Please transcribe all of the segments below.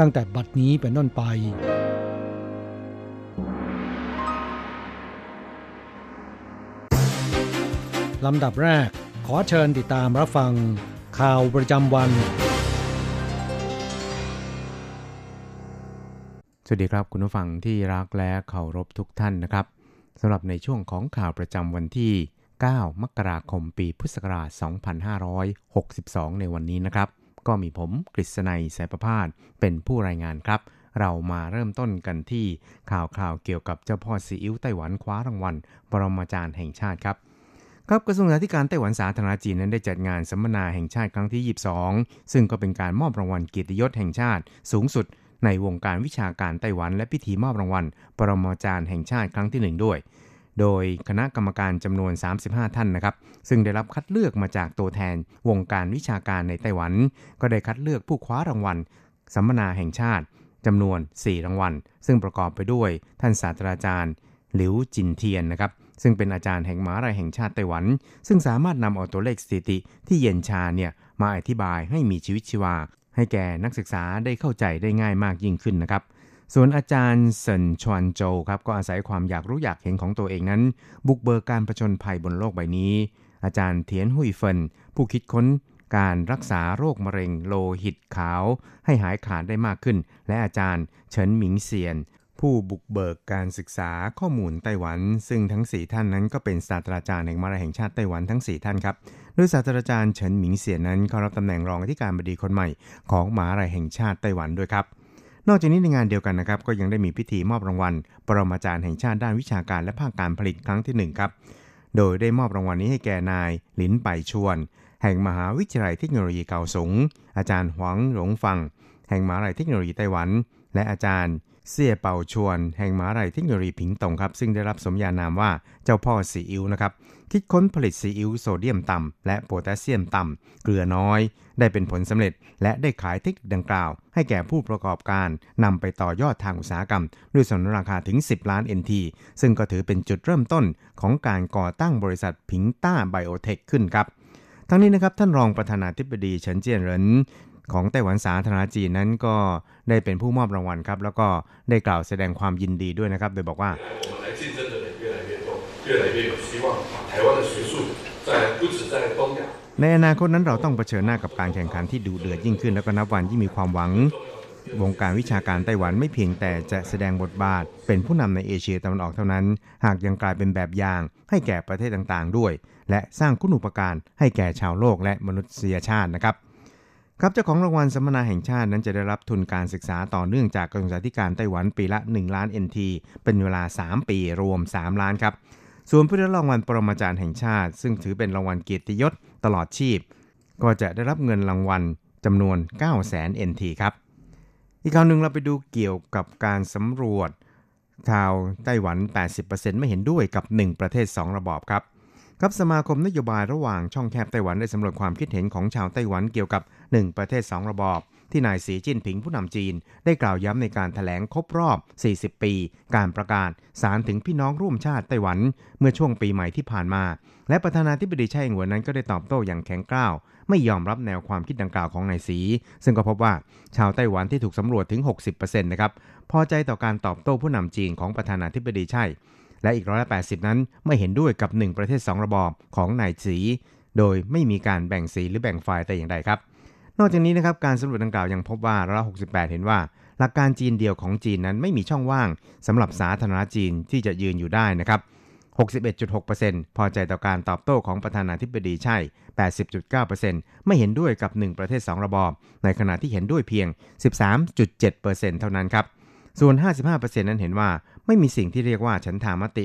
ตั้งแต่บัดนี้เป็นต้นไป ลำดับแรก ขอเชิญติดตามรับฟัง ข่าวประจำวัน สวัสดีครับคุณผู้ฟังที่รักและเคารพทุกท่านนะครับสำหรับในช่วงของข่าวประจำวันที่ 9 มกราคม ปีพุทธศักราช 2562 ในวันนี้นะครับ ก็มีผมกฤษณัยสายประพาสเป็นผู้รายงานครับ เรามาเริ่มต้นกันที่ข่าวข่าวเกี่ยวกับเจ้าพ่อซีอิ๊วไต้หวันคว้ารางวัลปรมาจารย์แห่งชาติครับครับกระทรวงศึกษาธิการไต้หวันสาธารณจีนนั้นได้จัดงานสัมมนาแห่งชาติครั้งที่ 22 ซึ่งก็เป็นการมอบรางวัลเกียรติยศแห่งชาติสูงสุด ในวงการวิชาการไต้หวัน และพิธีมอบรางวัล ปรมาจารย์แห่งชาติครั้งที่ 1 ด้วย โดยคณะกรรมการจำนวน 35 ท่านนะครับ ซึ่งได้รับคัดเลือกมาจากตัวแทนวงการวิชาการในไต้หวัน ก็ได้คัดเลือกผู้คว้ารางวัลสัมมนาแห่งชาติจำนวน 4 รางวัล ซึ่งประกอบไปด้วยท่านศาสตราจารย์หลิวจินเทียนนะครับซึ่งเป็นอาจารย์แห่งมหาลัยแห่งชาติไต้หวัน ซึ่งสามารถนำเอาตัวเลขสถิติที่เย็นชาเนี่ยมาอธิบายให้มีชีวิตชีวา ให้แก่นักศึกษาได้เข้าใจได้ง่ายมากยิ่งขึ้นนะครับ ส่วนอาจารย์เซินชวนโจครับก็อาศัยความอยากรู้อยากเห็นของตัวเองนั้น บุกเบิกการประชนภัยบนโลกใบนี้ อาจารย์เทียนหุยเฟิน ผู้คิดค้นการรักษาโรคมะเร็งโลหิตขาว ให้หายขาดได้มากขึ้น และอาจารย์เฉินหมิงเซียน ผู้บุกเบิกการศึกษาข้อมูลไต้หวัน ซึ่งทั้ง 4 ท่านนั้นก็เป็นศาสตราจารย์แห่งมหาลัยแห่งชาติไต้หวันทั้ง 4 ท่านครับโดยศาสตราจารย์เฉินหมิงเซียนนั้นเข้ารับตำแหน่งรองอธิการบดีคนใหม่ของมหาลัยแห่งชาติไต้หวันด้วยครับ นอกจากนี้ในงานเดียวกันนะครับก็ยังได้มีพิธีมอบรางวัล ปรมาจารย์แห่งชาติด้านวิชาการและภาคการผลิตครั้งที่ 1 ครับ โดยได้มอบรางวัลนี้ให้แก่นายหลินไปชวน แห่งมหาวิทยาลัยเทคโนโลยีเกาสง อาจารย์หวังหลงฟัง แห่งมหาวิทยาลัยเทคโนโลยีไต้หวัน และอาจารย์เสี่ยเป่าชวน แห่งมหาวิทยาลัยเทคโนโลยีผิงตงครับซึ่งได้รับสมญานามว่าเจ้าพ่อซีอิ๊วนะครับ คิดค้นผลิตซีอิ๊วโซเดียมต่ำและโพแทสเซียมต่ำเกลือน้อย ได้เป็นผลสำเร็จ และได้ขายเทคนิคดังกล่าว ให้แก่ผู้ประกอบการนำไปต่อยอดทางอุตสาหกรรม ด้วยสนราคาถึง 10 ล้าน NT ซึ่งก็ถือเป็นจุดเริ่มต้นของการก่อตั้งบริษัทพิงต้าไบโอเทคขึ้นครับ ทั้งนี้นะครับท่านรองประธานาธิบดีเฉินเจียนเหรินของไต้หวันสาธารณจีนนั้นก็ได้เป็นผู้มอบรางวัลครับ แล้วก็ได้กล่าวแสดงความยินดีด้วยนะครับ โดยบอกว่า 越来越多，越来越有希望把台湾的学术在不止在东亚。 ในอนาคตนั้นเราต้องเผชิญหน้ากับการแข่งขันที่ดุเดือดยิ่งขึ้น แล้วก็นับวันที่งมีความหวัง วงการวิชาการไต้หวันไม่เพียงแต่จะแสดงบทบาท เป็นผู้นำในเอเชียตะวันออกเท่านั้น หากยังกลายเป็นแบบอย่างให้แก่ประเทศต่างๆ ด้วย และสร้างคุณูปการให้แก่ชาวโลกและมนุษยชาตินะครับ ครับเจ้าของรางวัลสัมมนาแห่งชาตินั้นจะได้รับทุนการศึกษาต่อเนื่องจากกระทรวงศึกษาธิการไต้หวันปีละ 1 ล้าน NT เป็นเวลา 3 ปีรวม 3 ล้านครับ ส่วนผู้ได้รางวัลปรมาจารย์แห่งชาติ ซึ่งถือเป็นรางวัลเกียรติยศตลอดชีพ ก็จะได้รับเงินรางวัลจำนวน 9 0 0 0 0 0 NT ครับ อีกข่าวหนึ่งเราไปดูเกี่ยวกับการสำรวจชาวไต้หวัน 80%ไม่เห็นด้วยกับ 1 ประเทศ 2 ระบอบครับ ครับสมาคมนโยบายระหว่างช่องแคบไต้หวันได้สำรวจความคิดเห็นของชาวไต้หวันเกี่ยวกับ 1 ประเทศ 2 ระบอบ ที่นายสีจิ้นผิงผู้นำจีน ได้กล่าวย้ำในการถแถลงครบรอบ 40 ปี การประกาศสารถึงพี่น้องร่วมชาติไต้หวัน เมื่อช่วงปีใหม่ที่ผ่านมา และประธานาธิบดีไช่อิงหวนนั้นก็ได้ตอบโต้อย่างแข็งกร้าว ไม่ยอมรับแนวความคิดดังกล่าวของนายสี ซึ่งก็พบว่าชาวไต้หวันที่ถูกสำรวจถึง 60%นะครับพอใจต่อการตอบโต้ผู้นำจีนของประธานาธิบดีไช่ และอีกร้อยละ80 นั้นไม่เห็นด้วยกับ 1 ประเทศ 2 ระบอบของนายสี โดยไม่มีการแบ่งสีหรือแบ่งฝ่ายแต่อย่างใดครับ นอกจากนี้นะครับการสำรวจดังกล่าวยังพบว่าร้อยละ68 เห็นว่า หลักการจีนเดียวของจีนนั้นไม่มีช่องว่างสำหรับสาธารณจีนที่จะยืนอยู่ได้นะครับ61.6%พอใจต่อการตอบโต้ของประธานาธิบดีใช่ 80.9%ไม่เห็นด้วยกับ 1 ประเทศ 2 ระบอบ ในขณะที่เห็นด้วยเพียง 13.7%เท่านั้นครับ ส่วน 55%นั้นเห็นว่า ไม่มีสิ่งที่เรียกว่าฉันทามติ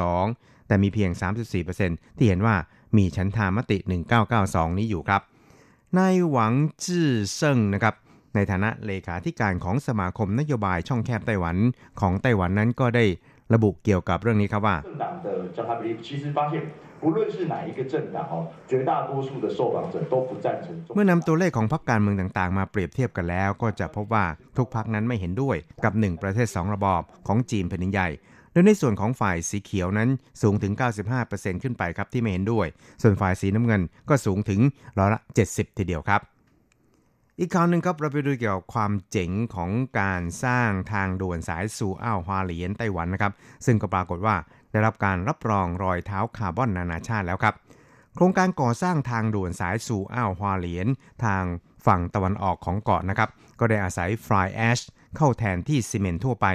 1992 แต่มีเพียง 34%ที่เห็นว่ามีฉันทามติ 1992 นี้อยู่ครับ นายหวังจื้อเซิงนะครับ ในฐานะเลขาธิการของสมาคมนโยบายช่องแคบไต้หวันของไต้หวันนั้นก็ได้ระบุเกี่ยวกับเรื่องนี้ครับว่า 政党的调查比例，其实发现不论是哪一个政党哦，绝大多数的受访者都不赞成中 เมื่อนำตัวเลขของพรรคการเมืองต่างๆ มาเปรียบเทียบกันแล้ว ก็จะพบว่าทุกพรรคนั้นไม่เห็นด้วยกับ 1 ประเทศ 2 ระบอบของจีนแผ่นดินใหญ่ โดยในส่วนของฝ่ายสีเขียวนั้นสูงถึง 95%ขึ้นไปครับที่ไม่เห็นด้วย ส่วนฝ่ายสีน้ำเงินก็สูงถึงร้อยละ 70 ทีเดียวครับ อีกข่าวหนึ่งครับเราไปดูเกี่ยวกับความเจ๋งของการสร้างทางด่วนสายสู่อ้าวฮวาเหลียนไต้หวันนะครับ ซึ่งก็ปรากฏว่า ได้รับการรับรองรอยเท้าคาร์บอนนานาชาติแล้วครับ โครงการก่อสร้างทางด่วนสายสู่อ้าวฮวาเหลียนทางฝั่งตะวันออกของเกาะนะครับ ก็ได้อาศัยฟลายแอชเข้าแทนที่ซีเมนต์ทั่วไป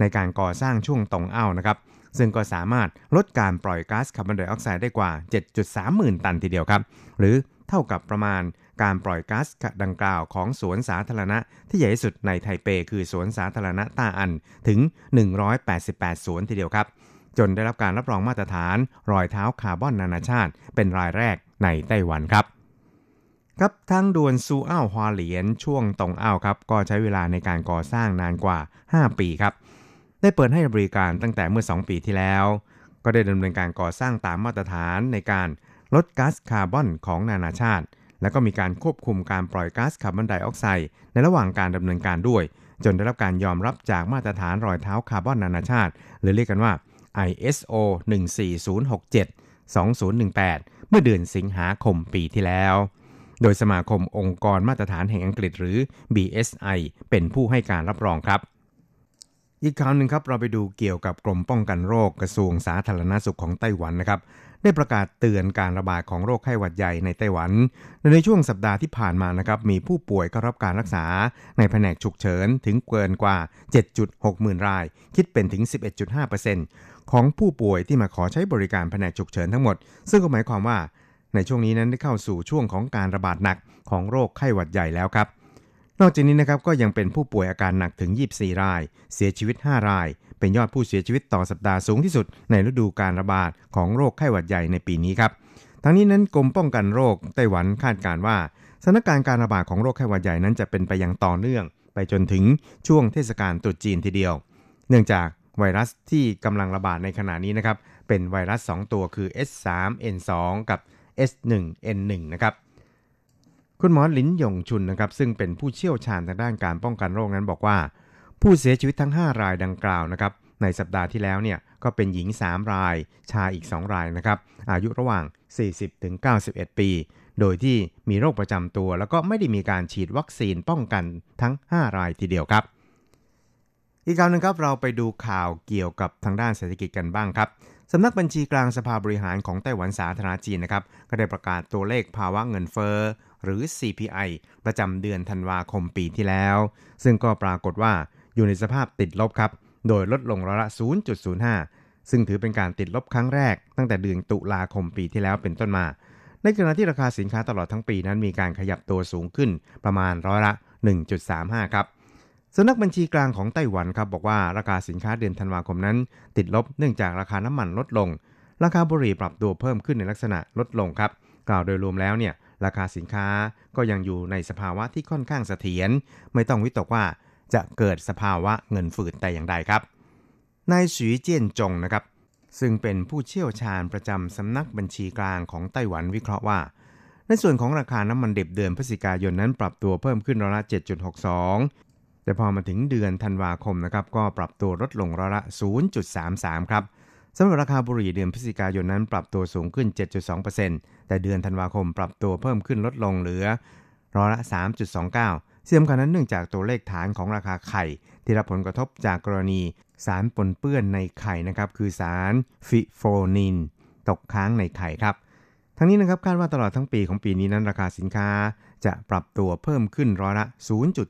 ในการก่อสร้างช่วงตรงอ้าวนะครับ ซึ่งก็สามารถลดการปล่อยก๊าซคาร์บอนไดออกไซด์ได้กว่า 7.3 หมื่นตันทีเดียวครับ หรือเท่ากับประมาณการปล่อยก๊าซดังกล่าวของสวนสาธารณะ ที่ใหญ่ที่สุดในไทเป คือสวนสาธารณะต้าอันถึง 188 สวนทีเดียวครับ จนได้รับการรับรองมาตรฐาน รอยเท้าคาร์บอนนานาชาติ เป็นรายแรกในไต้หวันครับครับทางด่วนซูอ้าวฮวาเหลียนช่วงตรงอ้าวครับก็ใช้เวลาในการก่อสร้างนานกว่า 5 ปีครับ ได้เปิดให้บริการตั้งแต่เมื่อ 2 ปีที่แล้ว ก็ได้ดำเนินการก่อสร้างตามมาตรฐานในการลดก๊าซคาร์บอนของนานาชาติ และก็มีการควบคุมการปล่อยก๊าซคาร์บอนไดออกไซด์ในระหว่างการดำเนินการด้วย จนได้รับการยอมรับจากมาตรฐานรอยเท้าคาร์บอนนานาชาติ หรือเรียกกันว่า ISO 14067 2018 เมื่อเดือนสิงหาคมปีที่แล้ว โดยสมาคมองค์กรมาตรฐานแห่งอังกฤษหรือ BSI เป็นผู้ให้การรับรองครับ อีกข่าวหนึ่งครับเราไปดูเกี่ยวกับกรมป้องกันโรคกระทรวงสาธารณสุขของไต้หวันนะครับได้ประกาศเตือนการระบาดของโรคไข้หวัดใหญ่ในไต้หวัน ในช่วงสัปดาห์ที่ผ่านมานะครับมีผู้ป่วยเข้ารับการรักษา ในแผนกฉุกเฉินถึงเกินกว่า 7.6 หมื่นราย คิดเป็นถึง 11.5% ของผู้ป่วยที่มาขอใช้บริการแผนกฉุกเฉินทั้งหมด ซึ่งก็หมายความว่า ในช่วงนี้นั้นได้เข้าสู่ช่วงของการระบาดหนักของโรคไข้หวัดใหญ่แล้วครับ นอกจากนี้นะครับก็ยังเป็นผู้ป่วยอาการหนักถึง 24 ราย เสียชีวิต 5 ราย เป็นยอดผู้เสียชีวิตต่อสัปดาห์สูงที่สุด ในฤดูการระบาดของโรคไข้หวัดใหญ่ในปีนี้ครับทั้งนี้นั้นกรมป้องกันโรคไต้หวันคาดการว่าสถานการณ์การระบาดของโรคไข้หวัดใหญ่นั้นจะเป็นไปอย่างต่อเนื่อง ไปจนถึงช่วงเทศกาลตรุษจีนทีเดียว เนื่องจาก ไวรัสที่กำลังระบาดในขณะนี้นะครับ เป็นไวรัส 2 ตัวคือ S3N2 กับ S1N1 นะครับ คุณหมอหลินยงชุนนะครับ ซึ่งเป็นผู้เชี่ยวชาญทางด้านการป้องกันโรคนั้นบอกว่า ผู้เสียชีวิตทั้ง 5 รายดังกล่าวนะครับ ในสัปดาห์ที่แล้วเนี่ยก็เป็นหญิง 3 ราย ชายอีก 2 รายนะครับ อายุระหว่าง 40-91 ปี โดยที่มีโรคประจำตัว แล้วก็ไม่ได้มีการฉีดวัคซีนป้องกันทั้ง 5 รายทีเดียวครับ อีกข่าวหนึ่งครับเราไปดูข่าวเกี่ยวกับทางด้านเศรษฐกิจกันบ้างครับสำนักบัญชีกลางสภาบริหารของไต้หวันสาธารณจีนนะครับก็ได้ประกาศตัวเลขภาวะเงินเฟ้อหรือ CPI ประจำเดือนธันวาคมปีที่แล้ว ซึ่งก็ปรากฏว่าอยู่ในสภาพติดลบครับ โดยลดลงร้อยละ 0.05 ซึ่งถือเป็นการติดลบครั้งแรก ตั้งแต่เดือนตุลาคมปีที่แล้วเป็นต้นมา ในขณะที่ราคาสินค้าตลอดทั้งปีนั้นมีการขยับตัวสูงขึ้นประมาณร้อยละ 1.35 ครับ สำนักบัญชีกลางของไต้หวันครับบอกว่าราคาสินค้าเดือนธันวาคมนั้น ติดลบเนื่องจากราคาน้ำมันลดลง ราคาบุหรี่ปรับตัวเพิ่มขึ้นในลักษณะลดลงครับ กล่าวโดยรวมแล้วเนี่ยราคาสินค้าก็ยังอยู่ในสภาวะที่ค่อนข้างเสถียรไม่ต้องวิตกว่าจะเกิดสภาวะเงินฝืดแต่อย่างใดครับนายสีเจียนจงนะครับ ซึ่งเป็นผู้เชี่ยวชาญประจำสำนักบัญชีกลางของไต้หวันวิเคราะห์ว่า ในส่วนของราคาน้ำมันดิบเดือนพฤศจิกายนนั้นปรับตัวเพิ่มขึ้นร้อยละ7.62 แต่พอมาถึงเดือนธันวาคมนะครับก็ปรับตัวลดลงร้อยละ 0.33 ครับสำหรับราคาบุหรี่เดือนพฤศจิกายนนั้นปรับตัวสูงขึ้น 7.2%แต่เดือนธันวาคมปรับตัวเพิ่มขึ้นลดลงเหลือร้อยละ 3.29ที่สำคัญนั้นเนื่องจากตัวเลขฐานของราคาไข่ ที่รับผลกระทบจากกรณีสารปนเปื้อนในไข่นะครับคือสารฟิโฟนิน ตกค้างในไข่ครับ ทั้งนี้นะครับคาดว่าตลอดทั้งปีของปีนี้นั้นราคาสินค้า จะปรับตัวเพิ่มขึ้นร้อยละ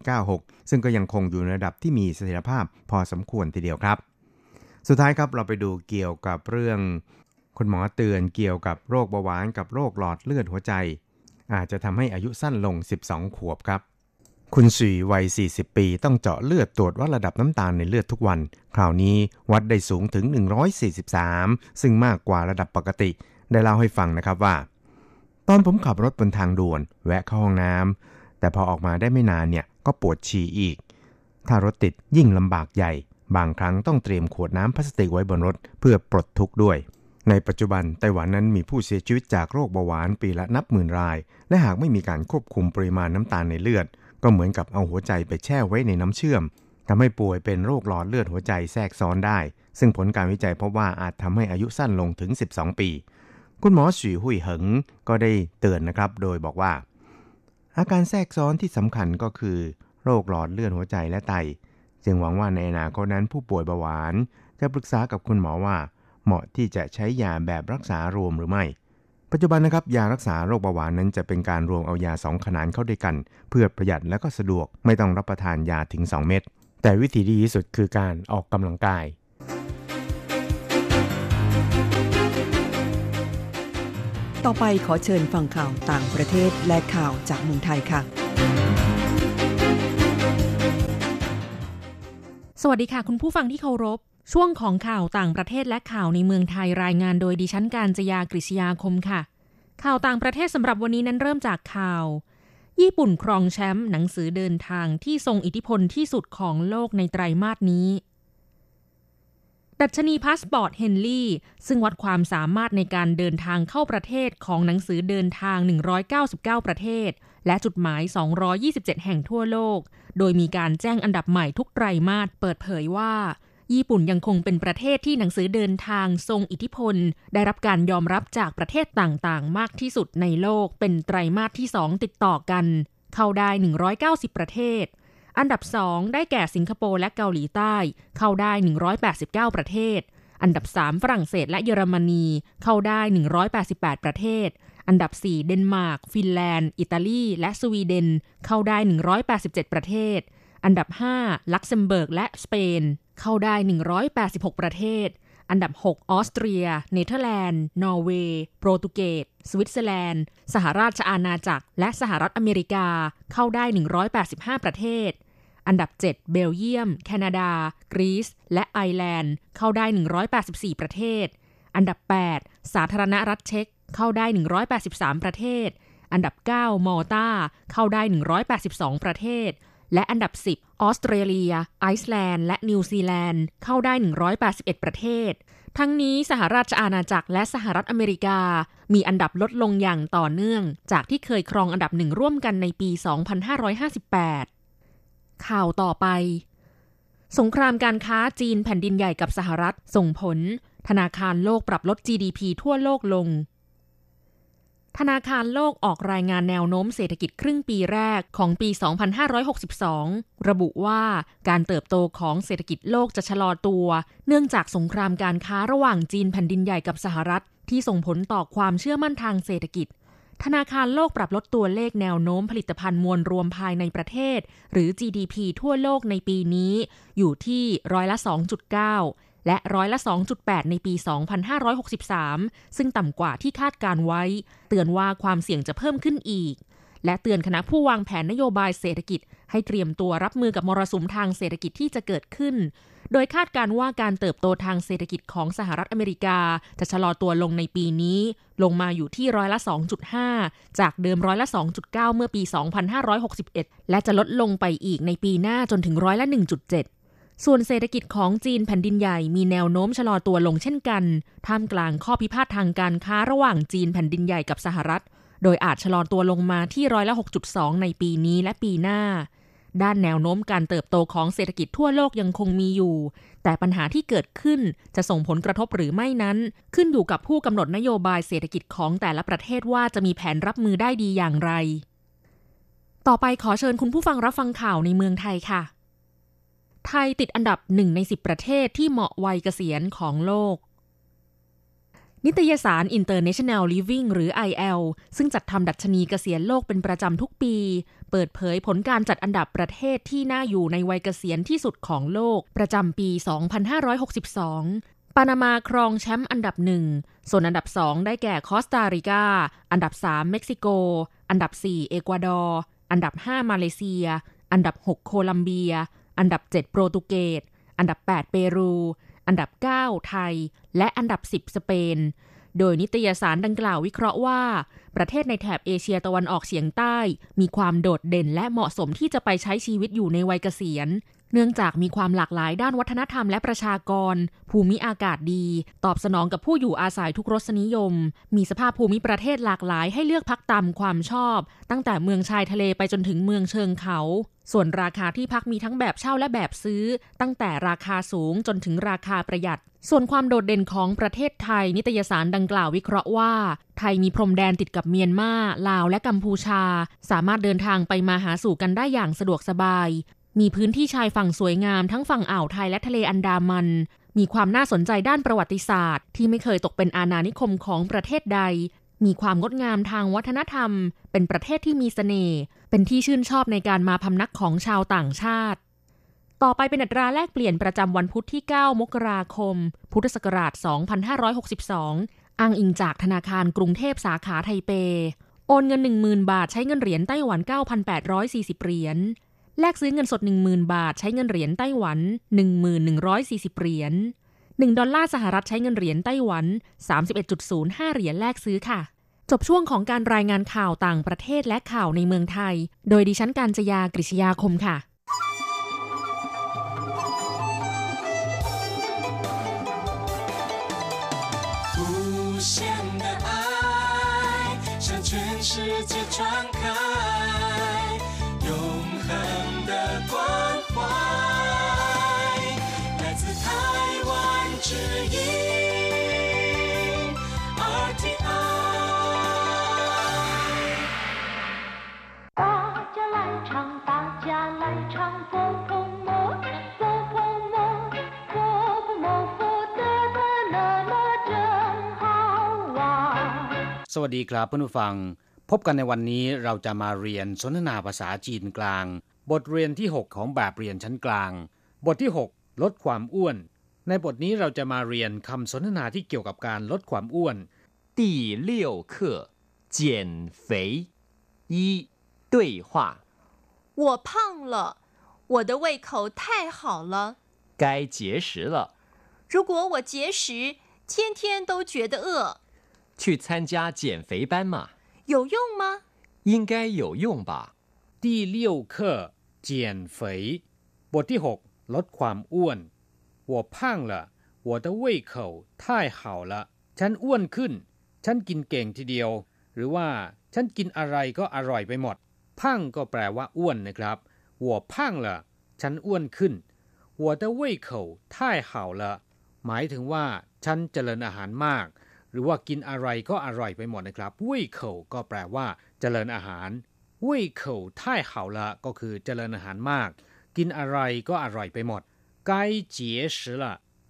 0.96 ซึ่งก็ยังคงอยู่ในระดับที่มีเสถียรภาพพอสมควรทีเดียวครับ สุดท้ายครับเราไปดูเกี่ยวกับเรื่อง คุณหมอเตือนเกี่ยวกับโรคเบาหวานกับโรคหลอดเลือดหัวใจ อาจจะทำให้อายุสั้นลง 12 ขวบครับคุณสีวัย 40 ปี ต้องเจาะเลือดตรวจวัดระดับน้ำตาลในเลือดทุกวัน คราวนี้วัดได้สูงถึง 143 ซึ่งมากกว่าระดับปกติ ได้เล่าให้ฟังนะครับว่า ตอนผมขับรถบนทางด่วน แวะเข้าห้องน้ำแต่พอออกมาได้ไม่นานเนี่ยก็ปวดฉี่อีก ถ้ารถติดยิ่งลำบากใหญ่ บางครั้งต้องเตรียมขวดน้ำพลาสติกไว้บนรถเพื่อปลดทุกข์ด้วย ในปัจจุบันไต้หวันนั้นมีผู้เสียชีวิตจากโรคเบาหวานปีละนับหมื่นราย และหากไม่มีการควบคุมปริมาณน้ำตาลในเลือด ก็เหมือนกับเอาหัวใจไปแช่ไว้ในน้ำเชื่อมทำให้ป่วยเป็นโรคหลอดเลือดหัวใจแทรกซ้อนได้ ซึ่งผลการวิจัยพบว่าอาจทำให้อายุสั้นลงถึง 12 ปี คุณหมอสีหุยเหิงก็ได้เตือนนะครับ โดยบอกว่า อาการแทรกซ้อนที่สำคัญก็คือ โรคหลอดเลือดหัวใจและไต จึงหวังว่าในอนาคตนั้นผู้ป่วยเบาหวาน จะปรึกษากับคุณหมอว่า เหมาะที่จะใช้ยาแบบรักษารวมหรือไม่ ปัจจุบันนะครับยารักษาโรคเบาหวานนั้นจะเป็นการรวมเอายาสองขนานเข้าด้วยกัน เพื่อประหยัดและก็สะดวกไม่ต้องรับประทานยาถึง 2 เม็ดแต่วิธีดีที่สุดคือการออกกำลังกาย ต่อไปขอเชิญฟังข่าวต่างประเทศและข่าวจากเมืองไทยค่ะ สวัสดีค่ะ คุณผู้ฟังที่เคารพ ช่วงของข่าวต่างประเทศและข่าวในเมืองไทยรายงานโดยดิฉันการจยากริชยาคมค่ะ ข่าวต่างประเทศสำหรับวันนี้นั้นเริ่มจากข่าว ญี่ปุ่นครองแชมป์หนังสือเดินทางที่ทรงอิทธิพลที่สุดของโลกในไตรมาสนี้ ดัชนีพาสปอร์ต Henley ซึ่งวัดความสามารถในการเดินทางเข้าประเทศของหนังสือเดินทาง 199 ประเทศ และจุดหมาย 227 แห่งทั่วโลก โดยมีการแจ้งอันดับใหม่ทุกไตรมาสเปิดเผยว่า ญี่ปุ่นยังคงเป็นประเทศที่หนังสือเดินทางทรงอิทธิพล ได้รับการยอมรับจากประเทศต่างๆ มากที่สุดในโลกเป็นไตรมาสที่ 2 ติดต่อกัน เข้าได้ 190 ประเทศ อันดับ 2 ได้แก่สิงคโปร์และเกาหลีใต้ เข้าได้ 189 ประเทศ อันดับ 3 ฝรั่งเศสและเยอรมนี เข้าได้ 188 ประเทศ อันดับ 4 เดนมาร์ก ฟินแลนด์ อิตาลี และสวีเดน เข้าได้ 187 ประเทศ อันดับ 5 ลักเซมเบิร์ก และสเปน เข้าได้ 186 ประเทศ อันดับ 6 ออสเตรีย เนเธอร์แลนด์ นอร์เวย์ โปรตุเกส สวิตเซอร์แลนด์ สหราชอาณาจักร และสหรัฐอเมริกา เข้าได้ 185 ประเทศ อันดับ 7 เบลเยียม แคนาดา กรีซ และไอร์แลนด์ เข้าได้ 184 ประเทศ อันดับ 8 สาธารณรัฐเช็กเข้าได้ 183 ประเทศ อันดับ 9 มอลตาเข้าได้ 182 ประเทศ และอันดับ 10 ออสเตรเลีย ไอซ์แลนด์ และนิวซีแลนด์ เข้าได้ 181 ประเทศ ทั้งนี้สหราชอาณาจักรและสหรัฐอเมริกา มีอันดับลดลงอย่างต่อเนื่อง จากที่เคยครองอันดับหนึ่งร่วมกันในปี 2558 ข่าวต่อไป สงครามการค้าจีนแผ่นดินใหญ่กับสหรัฐส่งผล ธนาคารโลกปรับลด GDP ทั่วโลกลง ธนาคารโลกออกรายงานแนวโน้มเศรษฐกิจครึ่งปีแรกของปี 2562 ระบุว่าการเติบโตของเศรษฐกิจโลกจะชะลอตัว เนื่องจากสงครามการค้าระหว่างจีนแผ่นดินใหญ่กับสหรัฐที่ส่งผลต่อความเชื่อมั่นทางเศรษฐกิจ ธนาคารโลกปรับลดตัวเลขแนวโน้มผลิตภัณฑ์มวลรวมภายในประเทศ หรือ GDP ทั่วโลกในปีนี้ อยู่ที่ร้อยละ 2.9 และร้อยละ 2.8 ในปี 2563 ซึ่งต่ำกว่าที่คาดการไว้ เตือนว่าความเสี่ยงจะเพิ่มขึ้นอีก และเตือนคณะผู้วางแผนนโยบายเศรษฐกิจ ให้เตรียมตัวรับมือกับมรสุมทางเศรษฐกิจที่จะเกิดขึ้น โดยคาดการว่าการเติบโตทางเศรษฐกิจของสหรัฐอเมริกา จะชะลอตัวลงในปีนี้ ลงมาอยู่ที่ร้อยละ 2.5 จากเดิมร้อยละ 2.9 เมื่อปี 2561 และจะลดลงไปอีกในปีหน้าจนถึงร้อยละ 1.7ส่วนเศรษฐกิจของจีนแผ่นดินใหญ่มีแนวโน้มชะลอตัวลงเช่นกัน ท่ามกลางข้อพิพาททางการค้าระหว่างจีนแผ่นดินใหญ่กับสหรัฐ โดยอาจชะลอตัวลงมาที่ร้อยละ 6.2 ในปีนี้และปีหน้า ด้านแนวโน้มการเติบโตของเศรษฐกิจทั่วโลกยังคงมีอยู่ แต่ปัญหาที่เกิดขึ้นจะส่งผลกระทบหรือไม่นั้น ขึ้นอยู่กับผู้กำหนดนโยบายเศรษฐกิจของแต่ละประเทศว่าจะมีแผนรับมือได้ดีอย่างไร ต่อไปขอเชิญคุณผู้ฟังรับฟังข่าวในเมืองไทยค่ะ ไทยติดอันดับหนึ่งใน10ประเทศที่เหมาะวัยเกษียณของโลก นิตยสาร International Living หรือ IL ซึ่งจัดทำดัชนีเกษียณโลกเป็นประจำทุกปี เปิดเผยผลการจัดอันดับประเทศที่น่าอยู่ในวัยเกษียณที่สุดของโลกประจำปี 2562 ปานามาครองแชมป์อันดับหนึ่ง ส่วนอันดับสองได้แก่คอสตาริกา อันดับ3เม็กซิโก อันดับ4เอกวาดอร์ อันดับ5มาเลเซีย อันดับ6โคลัมเบีย อันดับ7โปรตุเกส อันดับ8เปรู อันดับ 9 ไทย และอันดับ 10 สเปน โดยนิตยสารดังกล่าววิเคราะห์ว่า ประเทศในแถบเอเชียตะวันออกเฉียงใต้ มีความโดดเด่นและเหมาะสมที่จะไปใช้ชีวิตอยู่ในวัยเกษียณ เนื่องจากมีความหลากหลายด้านวัฒนธรรมและประชากร ภูมิอากาศดี ตอบสนองกับผู้อยู่อาศัยทุกรสนิยม มีสภาพภูมิประเทศหลากหลายให้เลือกพักตามความชอบ ตั้งแต่เมืองชายทะเลไปจนถึงเมืองเชิงเขา ส่วนราคาที่พักมีทั้งแบบเช่าและแบบซื้อ ตั้งแต่ราคาสูงจนถึงราคาประหยัด ส่วนความโดดเด่นของประเทศไทย นิตยสารดังกล่าววิเคราะห์ว่า ไทยมีพรมแดนติดกับเมียนมา ลาวและกัมพูชา สามารถเดินทางไปมาหาสู่กันได้อย่างสะดวกสบาย มีพื้นที่ชายฝั่งสวยงามทั้งฝั่งอ่าวไทยและทะเลอันดามัน มีความน่าสนใจด้านประวัติศาสตร์ ที่ไม่เคยตกเป็นอาณานิคมของประเทศใด มีความงดงามทางวัฒนธรรม เป็นประเทศที่มีเสน่ห์ เป็นที่ชื่นชอบในการมาพำนักของชาวต่างชาติ ต่อไปเป็นอัตราแลกเปลี่ยนประจำวันพุธที่ 9 มกราคม พุทธศักราช 2562 อ้างอิงจากธนาคารกรุงเทพสาขาไทเป โอนเงิน 10,000 บาทใช้เงินเหรียญไต้หวัน 9,840 เหรียญ แลกซื้อเงินสด 10,000 บาท ใช้เงินเหรียญไต้หวัน1140 เหรียญ1ดอลลาร์สหรัฐใช้เงินเหรียญไต้หวัน 31.05 เหรียญแลกซื้อค่ะ จบช่วงของการรายงานข่าวต่างประเทศและข่าวในเมืองไทย โดยดิฉันการจยากริชยาคมค่ะ วัสดีครับเพื่อนผู้ฟัง พบกันในวันนี้เราจะมาเรียนสนทนาภาษาจีนกลาง บทเรียนที่ 6 ของแบบเรียนชั้นกลาง บทที่ 6 ลดความอ้วน ในบทนี้เราจะมาเรียนคำสนทนาที่เกี่ยวกับการลดความอ้วน第六课减肥一对话我胖了我的胃口太好了该节食了如果我节食天天都觉得饿 去参加减肥班嘛？有用吗？应该有用吧。第六课减肥บทที่หกลดความอ้วน我胖了我的胃口太好了ฉันอ้วนขึ้น ฉันกินเก่งทีเดียว หรือว่า ฉันกินอะไรก็อร่อยไปหมดพังก็แปลว่าอ้วนนะครับ我胖了ฉันอ้วนขึ้น我的胃口太好了หมายถึงว่า ฉันเจริญอาหารมาก หรือว่ากินอะไรก็อร่อยไปหมดนะครับเว่ยเข่าก็แปลว่า เจริญอาหารเว่ยเข่าท่ายเข่าละก็คือเจริญอาหารมาก กินอะไรก็อร่อยไปหมด该节食了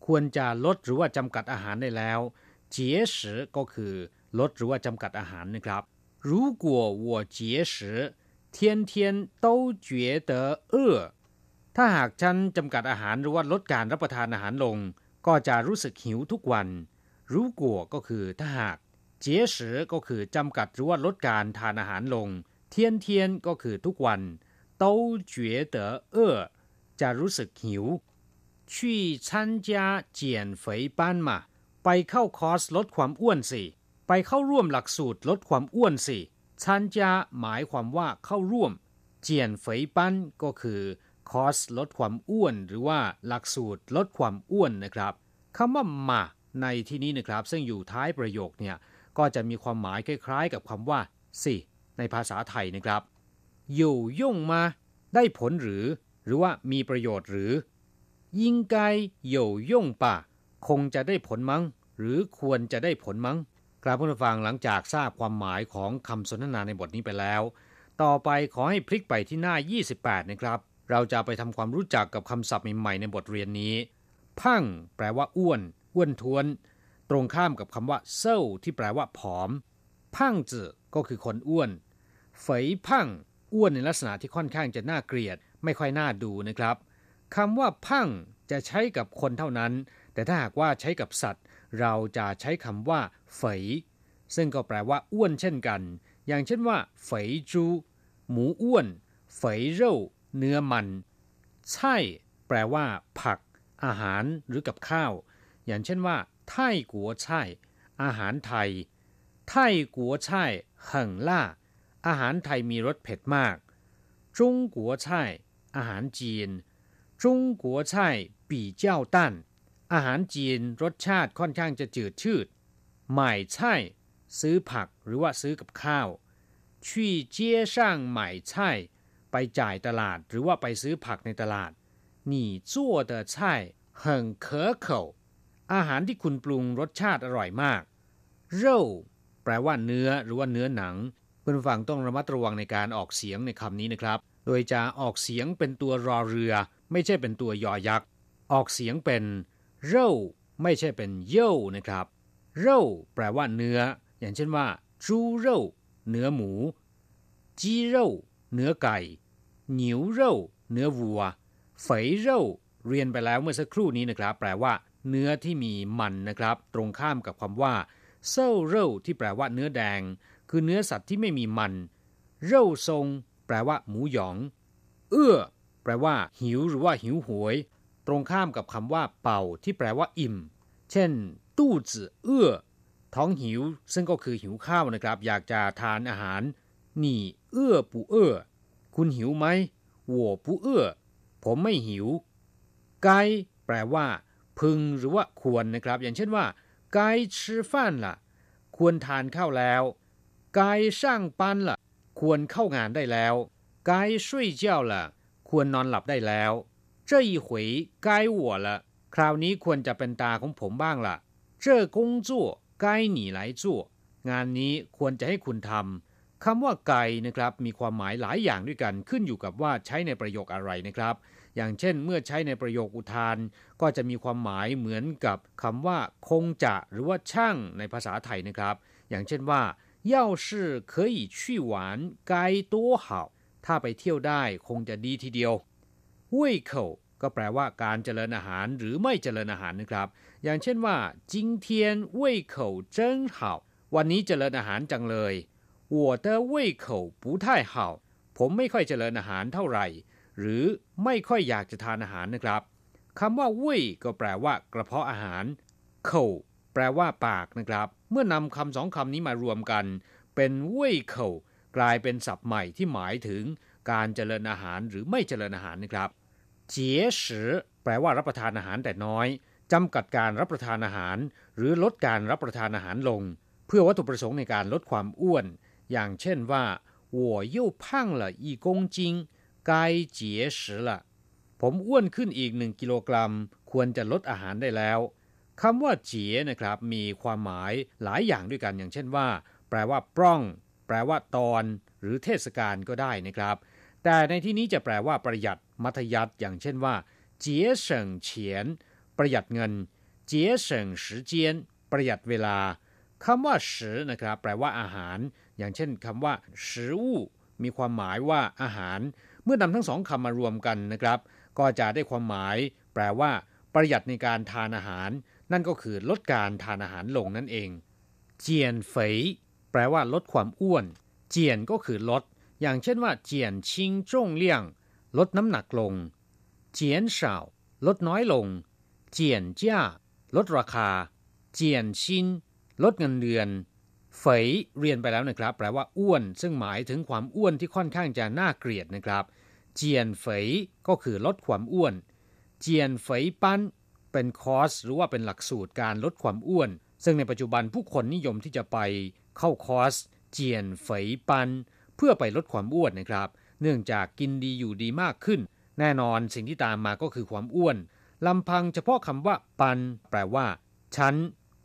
ควรจะลดหรือว่าจำกัดอาหารได้แล้ว节食ก็คือ ลดหรือว่าจำกัดอาหารนะครับ如果我节食天天都觉得饿ถ้าหากฉันจำกัดอาหารหรือว่าลดการรับประทานอาหารลง ก็จะรู้สึกหิวทุกวัน รู้กัวก็คือถ้าหากเจียสือก็คือจำกัดหรือว่าลดการทานอาหารลง เทียนเทียนก็คือทุกวัน都觉得饿จะรู้สึกหิว去参加减肥班嘛ไปเข้าคอร์สลดความอ้วนสิ ไปเข้าร่วมหลักสูตรลดความอ้วนสิชันจาหมายความว่าเข้าร่วม เจียนเฟยปั้นก็คือคอร์สลดความอ้วน หรือว่าหลักสูตรลดความอ้วนนะครับคำว่ามา ในที่นี้นะครับ ซึ่งอยู่ท้ายประโยคเนี่ยก็จะมีความหมายคล้ายๆ กับคำว่าสิในภาษาไทยนะครับ อยู่ย่งมาได้ผลหรือ หรือว่ามีประโยชน์หรือยิ่งไกอยู่ย่งป่ะคงจะได้ผลมั้ง หรือควรจะได้ผลมั้งกราบผู้ฟังหลังจากทราบความหมายของคำสนทนาในบทนี้ไปแล้ว ต่อไปขอให้พลิกไปที่หน้า 28 นะครับ เราจะไปทำความรู้จักกับคำศัพท์ใหม่ๆในบทเรียนนี้ พังแปลว่าอ้วน อ้วนท้วน ตรงข้ามกับคำว่าเซาที่แปลว่าผอม พังจือก็คือคนอ้วนเฟยพังอ้วนในลักษณะที่ค่อนข้างจะน่าเกลียด ไม่ค่อยน่าดูนะครับคำว่าพังจะใช้กับคนเท่านั้น แต่ถ้าหากว่าใช้กับสัตว์ เราจะใช้คำว่าเฟยซึ่งก็แปลว่าอ้วนเช่นกัน อย่างเช่นว่าเฟยจูหมูอ้วนเฟยเร่เนื้อมัน ใช่ แปลว่า ผัก อาหารหรือกับข้าว อย่างเช่นว่าไทยกัวช่ายอาหารไทย ไทยกัวช่ายหิ่งล่า อาหารไทยมีรสเผ็ดมากจงกัวช่ายอาหารจีนจงกัวช่ายปีเจ้าตันอาหารจีนรสชาติค่อนข้างจะจืดชืดหม่ใช่ ซื้อผักหรือว่าซื้อกับข้าวชี่เจี้ยช่างหม่ใช่ ไปจ่ายตลาดหรือว่าไปซื้อผักในตลาด你做的菜很可口 อาหารที่คุณปรุงรสชาติอร่อยมาก เร่แปลว่าเนื้อหรือว่าเนื้อหนังเพื่อนฟังต้องระมัดระวังในการออกเสียงในคำนี้นะครับ โดยจะออกเสียงเป็นตัวรอเรือ ไม่ใช่เป็นตัวยอยักษ์ออกเสียงเป็นเร่ไม่ใช่เป็นเย่นะครับ เร่แปลว่าเนื้อ อย่างเช่นว่าจูเร่เนื้อหมู จีเร่เนื้อไก่หนิวเร่เนื้อวัวเฟยเร่เรียนไปแล้วเมื่อสักครู่นี้นะครับ แปลว่า เนื้อที่มีมันนะครับ ตรงข้ามกับคำว่าเซลเร่ที่แปลว่าเนื้อแดง คือเนื้อสัตว์ที่ไม่มีมัน เร่าทรง แปลว่า หมูหยอง เอื้อ แปลว่า หิวหรือว่าหิวหวย ตรงข้ามกับคำว่า เป่า ที่แปลว่า อิ่ม เช่น ตู้จื่อเอื้อ ท้องหิว ซึ่งก็คือหิวข้าวนะครับ อยากจะทานอาหารหนี่เอื้อปูเอื้อ คุณหิวไหมหัวปูเอื้อ ผมไม่หิว ไกแปลว่า พึงหรือว่าควรนะครับ อย่างเช่นว่าไก吃饭ละควรทานข้าวแล้วไก上班ละควรเข้างานได้แล้วไก睡觉了ควรนอนหลับได้แล้ว这一回该我了คราวนี้ควรจะเป็นตาของผมบ้างละ这工作该你来做งานนี้ควรจะให้คุณทำคำว่าไกนะครับ มีความหมายหลายอย่างด้วยกันขึ้นอยู่กับว่าใช้ในประโยคอะไรนะครับ อย่างเช่น เมื่อใช้ในประโยคอุทาน ก็จะมีความหมายเหมือนกับคำว่า คงจะ หรือว่าช่างในภาษาไทยนะครับ อย่างเช่นว่า要是可以去玩该多好ถ้าไปเที่ยวได้คงจะดีทีเดียว胃口ก็แปลว่าการเจริญอาหารหรือไม่เจริญอาหารนะครับ อย่างเช่นว่า今天胃口真好วันนี้เจริญอาหารจังเลย我的胃口不太好ผมไม่ค่อยเจริญอาหารเท่าไหร่ หรือไม่ค่อยอยากจะทานอาหารนะครับคำว่าเว่ยก็แปลว่ากระเพาะอาหารเข่าแปลว่าปากนะครับ เมื่อนำคำสองคำนี้มารวมกัน เป็นเว่ยเข่ากลายเป็นศัพท์ใหม่ที่หมายถึงการเจริญอาหารหรือไม่เจริญอาหารนะครับเจี๋ยสือแปลว่ารับประทานอาหารแต่น้อยจำกัดการรับประทานอาหาร หรือลดการรับประทานอาหารลง เพื่อวัตถุประสงค์ในการลดความอ้วน อย่างเช่นว่า我 กายเจี๋ยสือละผมอ้วนขึ้นอีกหนึ่งกิโลกรัม ควรจะลดอาหารได้แล้วคำว่าเจี๋ยนะครับ มีความหมายหลายอย่างด้วยกันอย่างเช่นว่า แปลว่าปล้อง แปลว่าตอน หรือเทศกาลก็ได้นะครับ แต่ในที่นี้จะแปลว่าประหยัดมัธยัติอย่างเช่นว่า เจี๋ยเฉิงเฉียน ประหยัดเงิน เจี๋ยเฉิงสือเจียน ประหยัดเวลาคำว่าสืนะครับ แปลว่าอาหาร อย่างเช่นคำว่าสือู่มีความหมายว่าอาหาร มื่อนำทั้งสองคำมารวมกันนะครับ ก็จะได้ความหมาย แปลว่า ประหยัดในการทานอาหาร นั่นก็คือลดการทานอาหารลงนั่นเอง เจียนเฟยแปลว่าลดความอ้วน เจียนก็คือลด อย่างเช่นว่า เจียนชิงจงเลี่ยง ลดน้ำหนักลง เจียนเฉาลดน้อยลง เจียนจ้าลดราคา เจียนชินลดเงินเดือนเฟยเรียนไปแล้วนะครับ แปลว่าอ้วน ซึ่งหมายถึงความอ้วนที่ค่อนข้างจะน่าเกลียดนะครับ เจียนเฟยก็คือลดความอ้วน เจียนเฟยปั้นเป็นคอร์สหรือว่าเป็นหลักสูตรการลดความอ้วน ซึ่งในปัจจุบันผู้คนนิยมที่จะไปเข้าคอร์ส減肥班 เพื่อไปลดความอ้วนนะครับ เนื่องจากกินดีอยู่ดีมากขึ้น แน่นอนสิ่งที่ตามมาก็คือความอ้วนลำพังเฉพาะคำว่า 班 แปลว่า ชั้น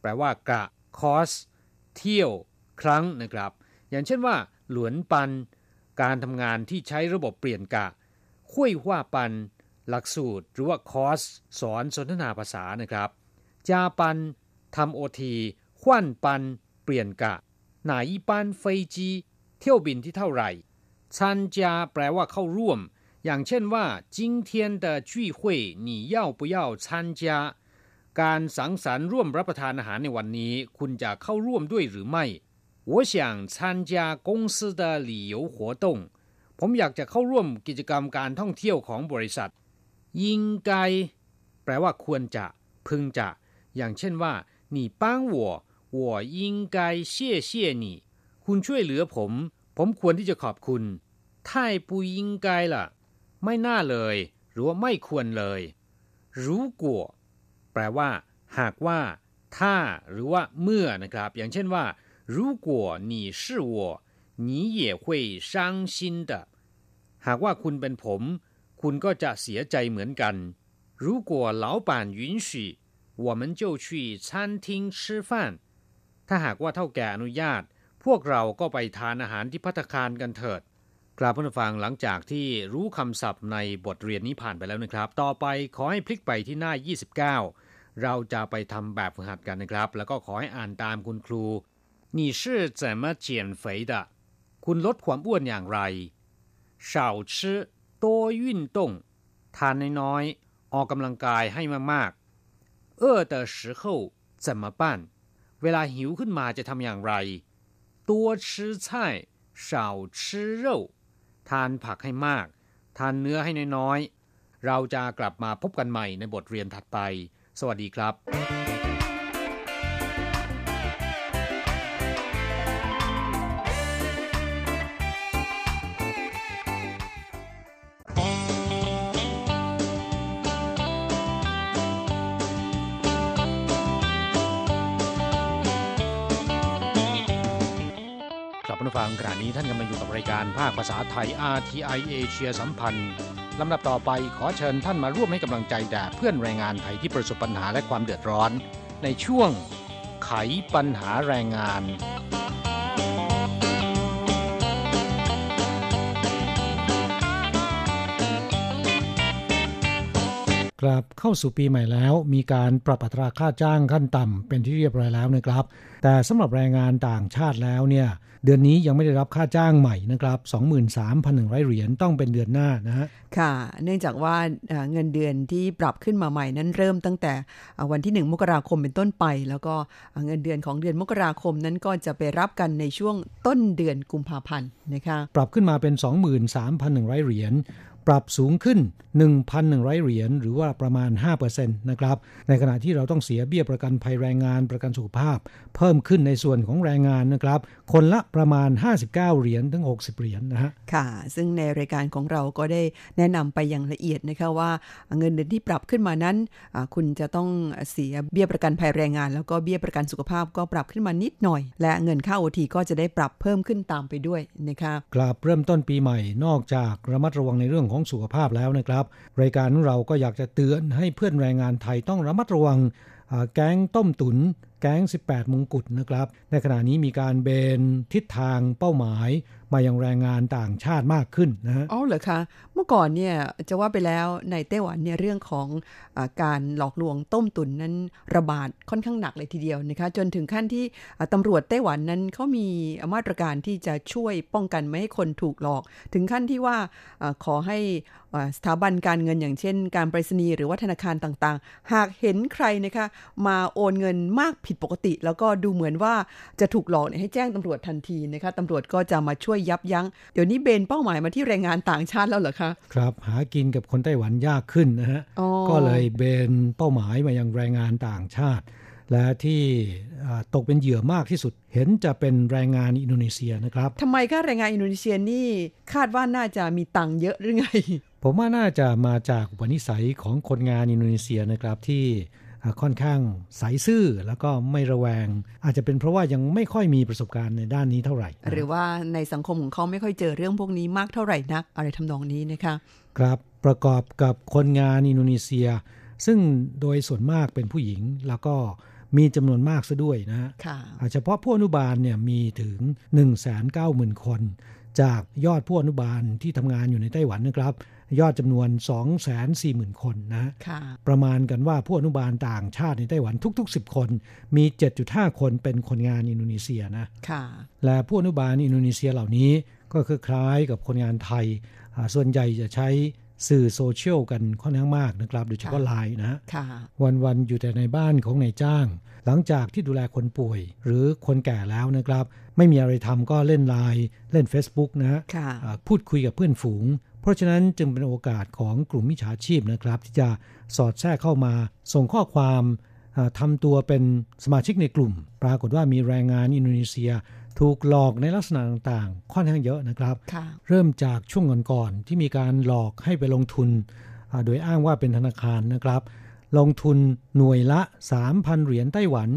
แปลว่ากะคอร์สเที่ยว ครั้งนะครับ อย่างเช่นว่า 輪班 การทำงานที่ใช้ระบบเปลี่ยนกะ คุยว่าปัน หลักสูตรหรือว่าคอร์สสอนสนทนาภาษานะครับ จาปันทำโอทีขวั่นปัน เปลี่ยนกะหนาอีปันเฟจีเที่ยวบินที่เท่าไหร่ชันจาแปลว่าเข้าร่วม อย่างเช่นว่า今天的聚会你要不要参加การสังสรรค์ร่วมรับประทานอาหารในวันนี้ คุณจะเข้าร่วมด้วยหรือไม่我想参加公司的旅游活动 ผมอยากจะเข้าร่วมกิจกรรมการท่องเที่ยวของบริษัท应该แปลว่าควรจะ พึงจะ อย่างเช่นว่า你帮我我应该谢谢你คุณช่วยเหลือผม ผมควรที่จะขอบคุณ太不应该了ไม่น่าเลย หรือว่าไม่ควรเลย如果แปลว่า หากว่า ถ้า หรือว่า เมื่อนะครับ อย่างเช่นว่า如果你是我你也会伤心的 หากว่าคุณเป็นผม คุณก็จะเสียใจเหมือนกัน如果老板允许我们就去餐厅吃饭ถ้าหากว่าเท่าแก่อนุญาต พวกเราก็ไปทานอาหารที่พัตคารกันเถิดกราบผู้ฟังหลังจากที่รู้คำศัพท์ในบทเรียนนี้ผ่านไปแล้วนะครับ ต่อไปขอให้พลิกไปที่หน้า 29 เราจะไปทำแบบฝึกหัดกันนะครับ แล้วก็ขอให้อ่านตามคุณครู你是怎么减肥的คุณลดความอ้วนอย่างไร 少吃多运动ทานน้อยๆออกกำลังกายให้มากๆ饿的时候怎么办เวลาหิวขึ้นมาจะทำอย่างไร多吃菜少吃肉ทานผักให้มาก ทานเนื้อให้น้อยๆ เราจะกลับมาพบกันใหม่ในบทเรียนถัดไป สวัสดีครับ ลับมาฟังขณะนี้ท่านกำลังอยู่กับรายการภาคภาษาไทย RTI เอเชียสัมพันธ์ลำดับต่อไปขอเชิญท่านมาร่วมให้กำลังใจแด่เพื่อนแรงงานไทยที่ประสบปัญหาและความเดือดร้อน ในช่วงไขปัญหาแรงงาน กลับเข้าสู่ปีใหม่แล้ว มีการปรับอัตราค่าจ้างขั้นต่ำเป็นที่เรียบร้อยแล้วนะครับ แต่สำหรับแรงงานต่างชาติแล้วเนี่ย เดือนนี้ยังไม่ได้รับค่าจ้างใหม่นะครับ 23,100 เหรียญต้องเป็นเดือนหน้านะฮะค่ะ เนื่องจากว่าเอ่อเงินเดือนที่ปรับขึ้นมาใหม่นั้นเริ่มตั้งแต่เอ่อวันที่ 1 มกราคมเป็นต้นไป แล้วก็เอ่อเงินเดือนของเดือนมกราคมนั้นก็จะไปรับกันในช่วงต้นเดือนกุมภาพันธ์นะคะปรับขึ้นมาเป็น 23,100 เหรียญ ปรับสูงขึ้น 1,100 เหรียญหรือว่าประมาณ 5%นะครับ ในขณะที่เราต้องเสียเบี้ยประกันภัยแรงงานประกันสุขภาพ เพิ่มขึ้นในส่วนของแรงงานนะครับ คนละประมาณ 59 เหรียญถึง 60 เหรียญนะฮะ ค่ะ ซึ่งในรายการของเราก็ได้แนะนำไปอย่างละเอียดนะคะว่าเงินเดือนที่ปรับขึ้นมานั้นอ่าคุณจะต้องเสียเบี้ยประกันภัยแรงงาน แล้วก็เบี้ยประกันสุขภาพก็ปรับขึ้นมานิดหน่อย และเงินค่าโอทีก็จะได้ปรับเพิ่มขึ้นตามไปด้วยนะคะ กลับเริ่มต้นปีใหม่นอกจากระมัดระวังในเรื่องของสุขภาพแล้วนะครับ รายการเราก็อยากจะเตือนให้เพื่อนแรงงานไทยต้องระมัดระวังแก๊งต้มตุน แก๊ง 18 มงกุฎนะครับ ในขณะนี้มีการเบนทิศทางเป้าหมาย มายังแรงงานต่างชาติมากขึ้นนะฮะอ๋อเหรอคะ เมื่อก่อนเนี่ยจะว่าไปแล้วในไต้หวันเนี่ยเรื่องของอการหลอกลวงต้มตุ๋นนั้นระบาดค่อนข้างหนักเลยทีเดียวนะคะจนถึงขั้นที่อ่าตำรวจไต้หวันนั้นเขามีมาตรการที่จะช่วยป้องกันไม่ให้คนถูกหลอก ถึงขั้นที่ว่าอขอให้สถาบันการเงินอย่างเช่น การไปรษณีย์หรือว่าธนาคารต่างๆ หากเห็นใครนะคะมาโอนเงินมากผิดปกติ แล้วก็ดูเหมือนว่าจะถูกหลอกเนี่ยให้แจ้งตำรวจทันทีนะคะตำรวจก็จะมาช่วยยับยั้ง เดี๋ยวนี้เบนเป้าหมายมาที่แรงงานต่างชาติแล้วเหรอคะ ครับ หากินกับคนไต้หวันยากขึ้นนะฮะอ๋อก็เลยเบนเป้าหมายมายังแรงงานต่างชาติ และที่อ่าตกเป็นเหยื่อมากที่สุด เห็นจะเป็นแรงงานอินโดนีเซียนะครับทำไมคะแรงงานอินโดนีเซียนี่คาดว่าน่าจะมีตังค์เยอะหรือไง ผมว่าน่าจะมาจากอุปนิสัยของคนงานอินโดนีเซียนะครับที่อ่า ค่อนข้างใสซื่อแล้วก็ไม่ระแวง อาจจะเป็นเพราะว่ายังไม่ค่อยมีประสบการณ์ในด้านนี้เท่าไหร่นะหรือว่าในสังคมของเขาไม่ค่อยเจอเรื่องพวกนี้มากเท่าไหร่นัก อะไรทำนองนี้นะคะครับประกอบกับคนงานอินโดนีเซีย ซึ่งโดยส่วนมากเป็นผู้หญิงแล้วก็มีจำนวนมากซะด้วยนะฮะค่ะอ่าเฉพาะผู้อนุบาลเนี่ยมีถึง 190,000 คน จากยอดผู้อนุบาลที่ทำงานอยู่ในไต้หวันนะครับ ยอดจำนวน 240,000 คนนะค่ะประมาณกันว่าผู้อนุบาลต่างชาติในไต้หวันทุก ๆ 10 คน มี 7.5 คนเป็นคนงานอินโดนีเซียนะค่ะและผู้อนุบาลอินโดนีเซียเหล่านี้ก็คือคล้ายกับคนงานไทยอ่าส่วนใหญ่จะใช้สื่อโซเชียลกันค่อนข้างมากนะครับ โดยเฉพาะไลน์นะฮะค่ะวันๆอยู่แต่ในบ้านของนายจ้าง หลังจากที่ดูแลคนป่วย หรือคนแก่แล้วนะครับ ไม่มีอะไรทำก็เล่นไลน์เล่น Facebook นะฮะค่ะอ่าพูดคุยกับเพื่อนฝูง เพราะฉะนั้นจึงเป็นโอกาสของกลุ่มมิจฉาชีพนะครับ ที่จะสอดแทรกเข้ามา ส่งข้อความอ่าทำตัวเป็นสมาชิกในกลุ่ม ปรากฏว่ามีแรงงานอินโดนีเซีย ถูกหลอกในลักษณะต่างๆ ค่อนข้างเยอะนะครับค่ะเริ่มจากช่วงก่อนๆที่มีการหลอกให้ไปลงทุนอ่าโดยอ้างว่าเป็นธนาคารนะครับ ลงทุนหน่วยละ 3,000 เหรียญไต้หวัน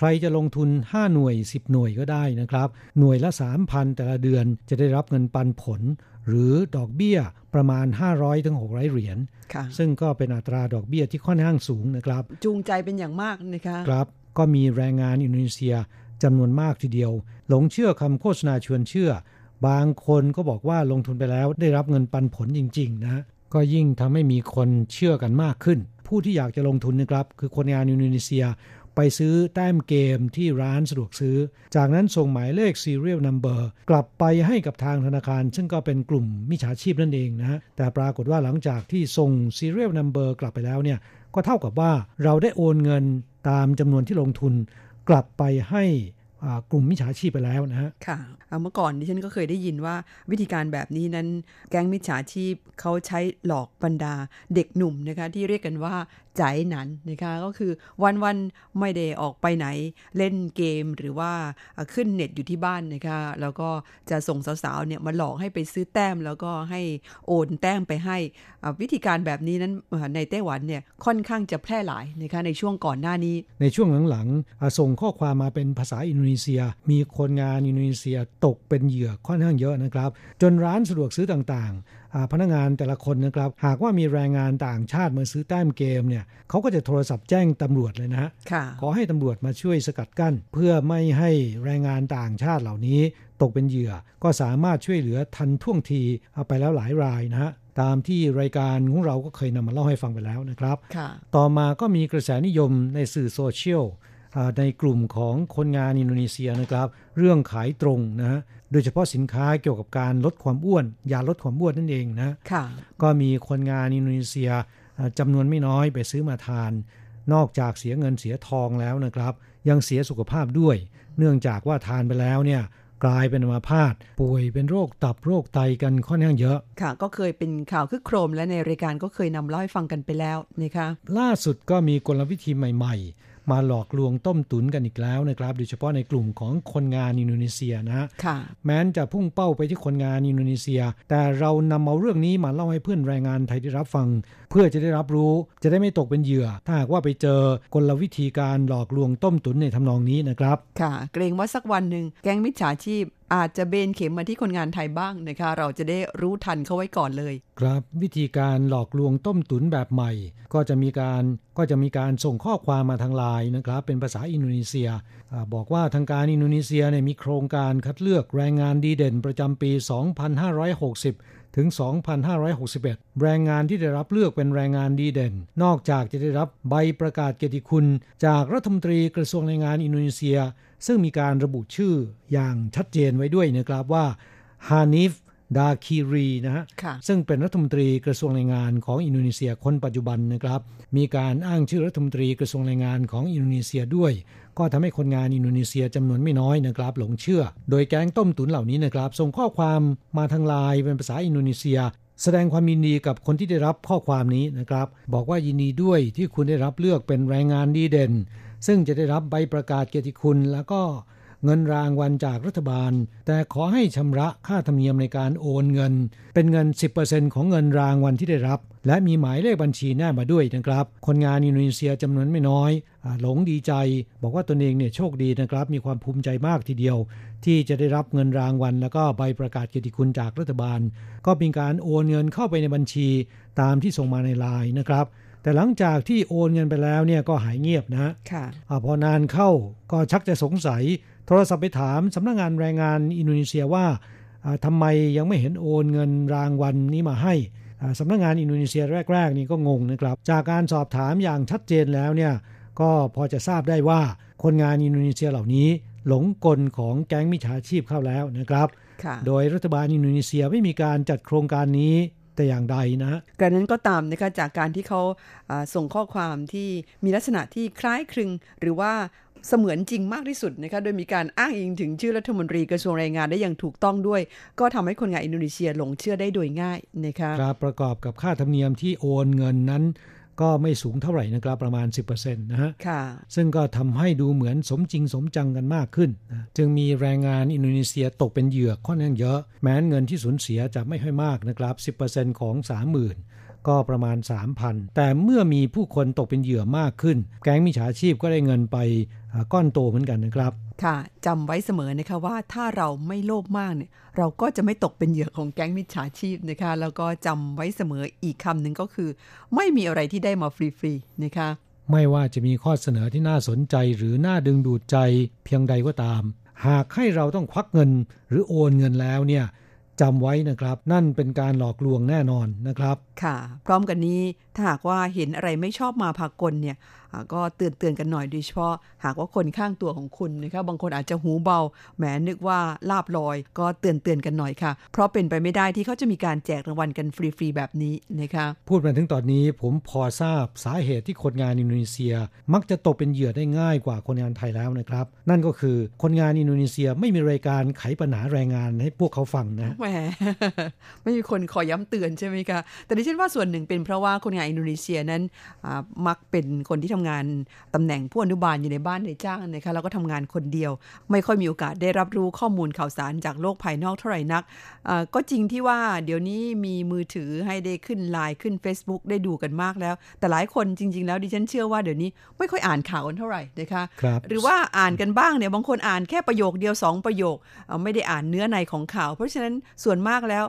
ใครจะลงทุน 5 หน่วย 10 หน่วยก็ได้นะครับ หน่วยละ 3,000 แต่ละเดือนจะได้รับเงินปันผล หรือดอกเบี้ยประมาณ 500ถึง600 เหรียญค่ะซึ่งก็เป็นอัตราดอกเบี้ยที่ค่อนข้างสูงนะครับ จูงใจเป็นอย่างมากนะคะครับ ก็มีแรงงานอินโดนีเซียจำนวนมากทีเดียว หลงเชื่อคำโฆษณาชวนเชื่อ บางคนก็บอกว่าลงทุนไปแล้วได้รับเงินปันผลจริง ๆ นะฮะก็ยิ่งทำให้มีคนเชื่อกันมากขึ้น ผู้ที่อยากจะลงทุนนะครับ คือคนงานอินโดนีเซีย ไปซื้อแต้มเกมที่ร้านสะดวกซื้อ จากนั้นส่งหมายเลข serial number กลับไปให้กับทางธนาคาร ซึ่งก็เป็นกลุ่มมิจฉาชีพนั่นเองนะฮะแต่ปรากฏว่าหลังจากที่ส่ง serial number กลับไปแล้วเนี่ยก็เท่ากับว่าเราได้โอนเงินตามจำนวนที่ลงทุน กลับไปให้กลุ่มมิจฉาชีพไปแล้วนะฮะ ค่ะอ่าเมื่อก่อนดิฉันก็เคยได้ยินว่าวิธีการแบบนี้นั้น แก๊งมิจฉาชีพเขาใช้หลอกบรรดาเด็กหนุ่มนะคะที่เรียกกันว่า ใจนั้นนะคะก็คือวันๆไม่ได้ออกไปไหนเล่นเกมหรือว่าขึ้นเน็ตอยู่ที่บ้านนะคะแล้วก็จะส่งสาวๆเนี่ยมาหลอกให้ไปซื้อแต้ม แล้วก็ให้โอนแต้มไปให้วิธีการแบบนี้นั้นในไต้หวันเนี่ยค่อนข้างจะแพร่หลายนะคะในช่วงก่อนหน้านี้ ในช่วงหลังๆส่งข้อความมาเป็นภาษาอินโดนีเซีย มีคนงานอินโดนีเซียตกเป็นเหยื่อค่อนข้างเยอะนะครับ จนร้านสะดวกซื้อต่างๆ พนักงานแต่ละคนนะครับ หากว่ามีแรงงานต่างชาติมาซื้อแต้มเกมเนี่ยเขาก็จะโทรศัพท์แจ้งตำรวจเลยนะฮะขอให้ตำรวจมาช่วยสกัดกั้น เพื่อไม่ให้แรงงานต่างชาติเหล่านี้ตกเป็นเหยื่อ ก็สามารถช่วยเหลือทันท่วงทีเอาไปแล้วหลายรายนะฮะตามที่รายการของเราก็เคยนำมาเล่าให้ฟังไปแล้วนะครับ ต่อมาก็มีกระแสนิยมในสื่อโซเชียล ในกลุ่มของคนงานอินโดนีเซียนะครับ เรื่องขายตรงนะฮะโดยเฉพาะสินค้าเกี่ยวกับการลดความอ้วน ยาลดความอ้วนนั่นเองนะก็มีคนงานอินโดนีเซียจำนวนไม่น้อยไปซื้อมาทาน นอกจากเสียเงินเสียทองแล้วนะครับ ยังเสียสุขภาพด้วย เนื่องจากว่าทานไปแล้วเนี่ยกลายเป็นอัมาพาตป่วยเป็นโรคตับโรคไตกันค่อนข้างเยอะ ค่ะ ก็เคยเป็นข่าวคึกโครมและในรายการก็เคยนำเล่าให้ฟังกันไปแล้วนะคะล่าสุดก็มีกลวิธีใหม่ มาหลอกลวงต้มตุ๋นกันอีกแล้วนะครับ โดยเฉพาะในกลุ่มของคนงานอินโดนีเซียนะค่ะแม้นจะพุ่งเป้าไปที่คนงานอินโดนีเซีย แต่เรานำเอาเรื่องนี้มาเล่าให้เพื่อนแรงงานไทยได้รับฟัง เพื่อจะได้รับรู้จะได้ไม่ตกเป็นเหยื่อ ถ้าหากว่าไปเจอกลวิธีการหลอกลวงต้มตุ๋นในทำนองนี้นะครับ ค่ะ เกรงว่าสักวันหนึ่งแก๊งมิจฉาชีพ อาจจะเบนเข็มมาที่คนงานไทยบ้างนะคะ เราจะได้รู้ทันเขาไว้ก่อนเลย ครับวิธีการหลอกลวงต้มตุ๋นแบบใหม่ ก็จะมีการก็จะมีการส่งข้อความมาทางไลน์นะครับ เป็นภาษาอินโดนีเซียอบอกว่าทางการอินโดนีเซียเนี่ยมีโครงการคัดเลือกแรงงานดีเด่นประจำปี 2560 ถึง 2561 แรงงานที่ได้รับเลือกเป็นแรงงานดีเด่น นอกจากจะได้รับใบประกาศเกียรติคุณ จากรัฐมนตรีกระทรวงแรงงานอินโดนีเซีย ซึ่งมีการระบุชื่ออย่างชัดเจนไว้ด้วยนะครับว่าฮานิฟดาคีรีนะฮะซึ่งเป็นรัฐมนตรีกระทรวงแรงงานของอินโดนีเซียคนปัจจุบันนะครับ มีการอ้างชื่อรัฐมนตรีกระทรวงแรงงานของอินโดนีเซียด้วย ก็ทำให้คนงานอินโดนีเซียจำนวนไม่น้อยนะครับ หลงเชื่อ โดยแก๊งต้มตุ๋นเหล่านี้นะครับ ส่งข้อความมาทางไลน์เป็นภาษาอินโดนีเซีย แสดงความยินดีกับคนที่ได้รับข้อความนี้นะครับ บอกว่ายินดีด้วยที่คุณได้รับเลือกเป็นแรงงานดีเด่น ซึ่งจะได้รับใบประกาศเกียรติคุณ แล้วก็เงินรางวัลจากรัฐบาล แต่ขอให้ชำระค่าธรรมเนียมในการโอนเงิน เป็นเงิน 10%ของเงินรางวัลที่ได้รับ และมีหมายเลขบัญชีแนบมาด้วยนะครับ คนงานอินโดนีเซียจำนวนไม่น้อยหลงดีใจ บอกว่าตนเองเนี่ยโชคดีนะครับ มีความภูมิใจมากทีเดียว ที่จะได้รับเงินรางวัล แล้วก็ใบประกาศเกียรติคุณจากรัฐบาล ก็เป็นการโอนเงินเข้าไปในบัญชีตามที่ส่งมาในไลน์นะครับ แต่หลังจากที่โอนเงินไปแล้วเนี่ยก็หายเงียบนะค่ะพอนานเข้าก็ชักจะสงสัย โทรศัพท์ไปถามสำนักงงานแรงงานอินโดนีเซียว่าทำไมยังไม่เห็นโอนเงินรางวัลนี้มาให้สำนักงงานอินโดนีเซียแรก ๆ นี่ก็งงนะครับ จากการสอบถามอย่างชัดเจนแล้วเนี่ยก็พอจะทราบได้ว่าคนงานอินโดนีเซียเหล่านี้ หลงกลของแก๊งมิจฉาชีพเข้าแล้วนะครับ โดยรัฐบาลอินโดนีเซียไม่มีการจัดโครงการนี้ แต่อย่างใดนะกระนั้นก็ตามนะคะจากการที่เขาส่งข้อความที่มีลักษณะที่คล้ายคลึงหรือว่าเสมือนจริงมากที่สุดนะคะโดยมีการอ้างอิงถึงชื่อรัฐมนตรีกระทรวงแรงงานได้อย่างถูกต้องด้วย ก็ทำให้คนงานอินโดนีเซียหลงเชื่อได้โดยง่ายนะคะครับประกอบกับค่าธรรมเนียมที่โอนเงินนั้น ก็ไม่สูงเท่าไหร่นะครับประมาณ 10%นะฮะซึ่งก็ทำให้ดูเหมือนสมจริงสมจังกันมากขึ้นนะจึงมีแรงงานอินโดนีเซียตกเป็นเหยื่อค่อนข้างเยอะ แม้นเงินที่สูญเสียจะไม่ค่อยมากนะครับ 10%ของ 30,000 ก็ประมาณ 3,000 แต่เมื่อมีผู้คนตกเป็นเหยื่อมากขึ้น แก๊งมิจฉาชีพก็ได้เงินไปก้อนโตเหมือนกันนะครับ ค่ะจำไว้เสมอนะคะว่าถ้าเราไม่โลภมากเนี่ยเราก็จะไม่ตกเป็นเหยื่อของแก๊งมิจฉาชีพนะคะแล้วก็จำไว้เสมออีกคำหนึ่งก็คือ ไม่มีอะไรที่ได้มาฟรีๆนะคะไม่ว่าจะมีข้อเสนอที่น่าสนใจหรือน่าดึงดูดใจเพียงใดก็ตาม หากให้เราต้องควักเงินหรือโอนเงินแล้วเนี่ยจำไว้นะครับ นั่นเป็นการหลอกลวงแน่นอนนะครับ ค่ะ พร้อมกันนี้ถ้าหากว่าเห็นอะไรไม่ชอบมาพากลเนี่ยก็เตือนเตือนกันหน่อยโดยเฉพาะหากว่าคนข้างตัวของคุณนะคะบางคนอาจจะหูเบาแหมนึกว่าลาบลอย ก็เตือนเตือนกันหน่อยค่ะ เพราะเป็นไปไม่ได้ที่เขาจะมีการแจกรางวัลกันฟรีๆแบบนี้นะคะพูดมาถึงตอนนี้ผมพอทราบสาเหตุที่คนงานอินโดนีเซีย มักจะตกเป็นเหยื่อได้ง่ายกว่าคนงานไทยแล้วนะครับ นั่นก็คือคนงานอินโดนีเซียไม่มีรายการไขปัญหาแรงงานให้พวกเขาฟังนะแหมไม่มีคนคอยย้ำเตือนใช่ไหมคะแต่ดิฉันว่าส่วนหนึ่งเป็นเพราะว่าคนงานอินโดนีเซียนั้นมักเป็นคนที่ทำงานตำแหน่งผู้อนุบาลอยู่ในบ้านในจ้างนะคะแล้วก็ทำงานคนเดียว ไม่ค่อยมีโอกาสได้รับรู้ข้อมูลข่าวสารจากโลกภายนอกเท่าไหร่นัก ก็จริงที่ว่าเดี๋ยวนี้มีมือถือให้ได้ขึ้นไลน์ขึ้น Facebook ได้ดูกันมากแล้ว แต่หลายคนจริง ๆ แล้วดิฉันเชื่อว่าเดี๋ยวนี้ไม่ค่อยอ่านข่าวกันเท่าไหร่นะคะคหรือว่าอ่านกันบ้างเนี่ยบางคนอ่านแค่ประโยคเดียว 2 ประโยคไม่ได้อ่านเนื้อในของข่าว เพราะฉะนั้นส่วนมากแล้ว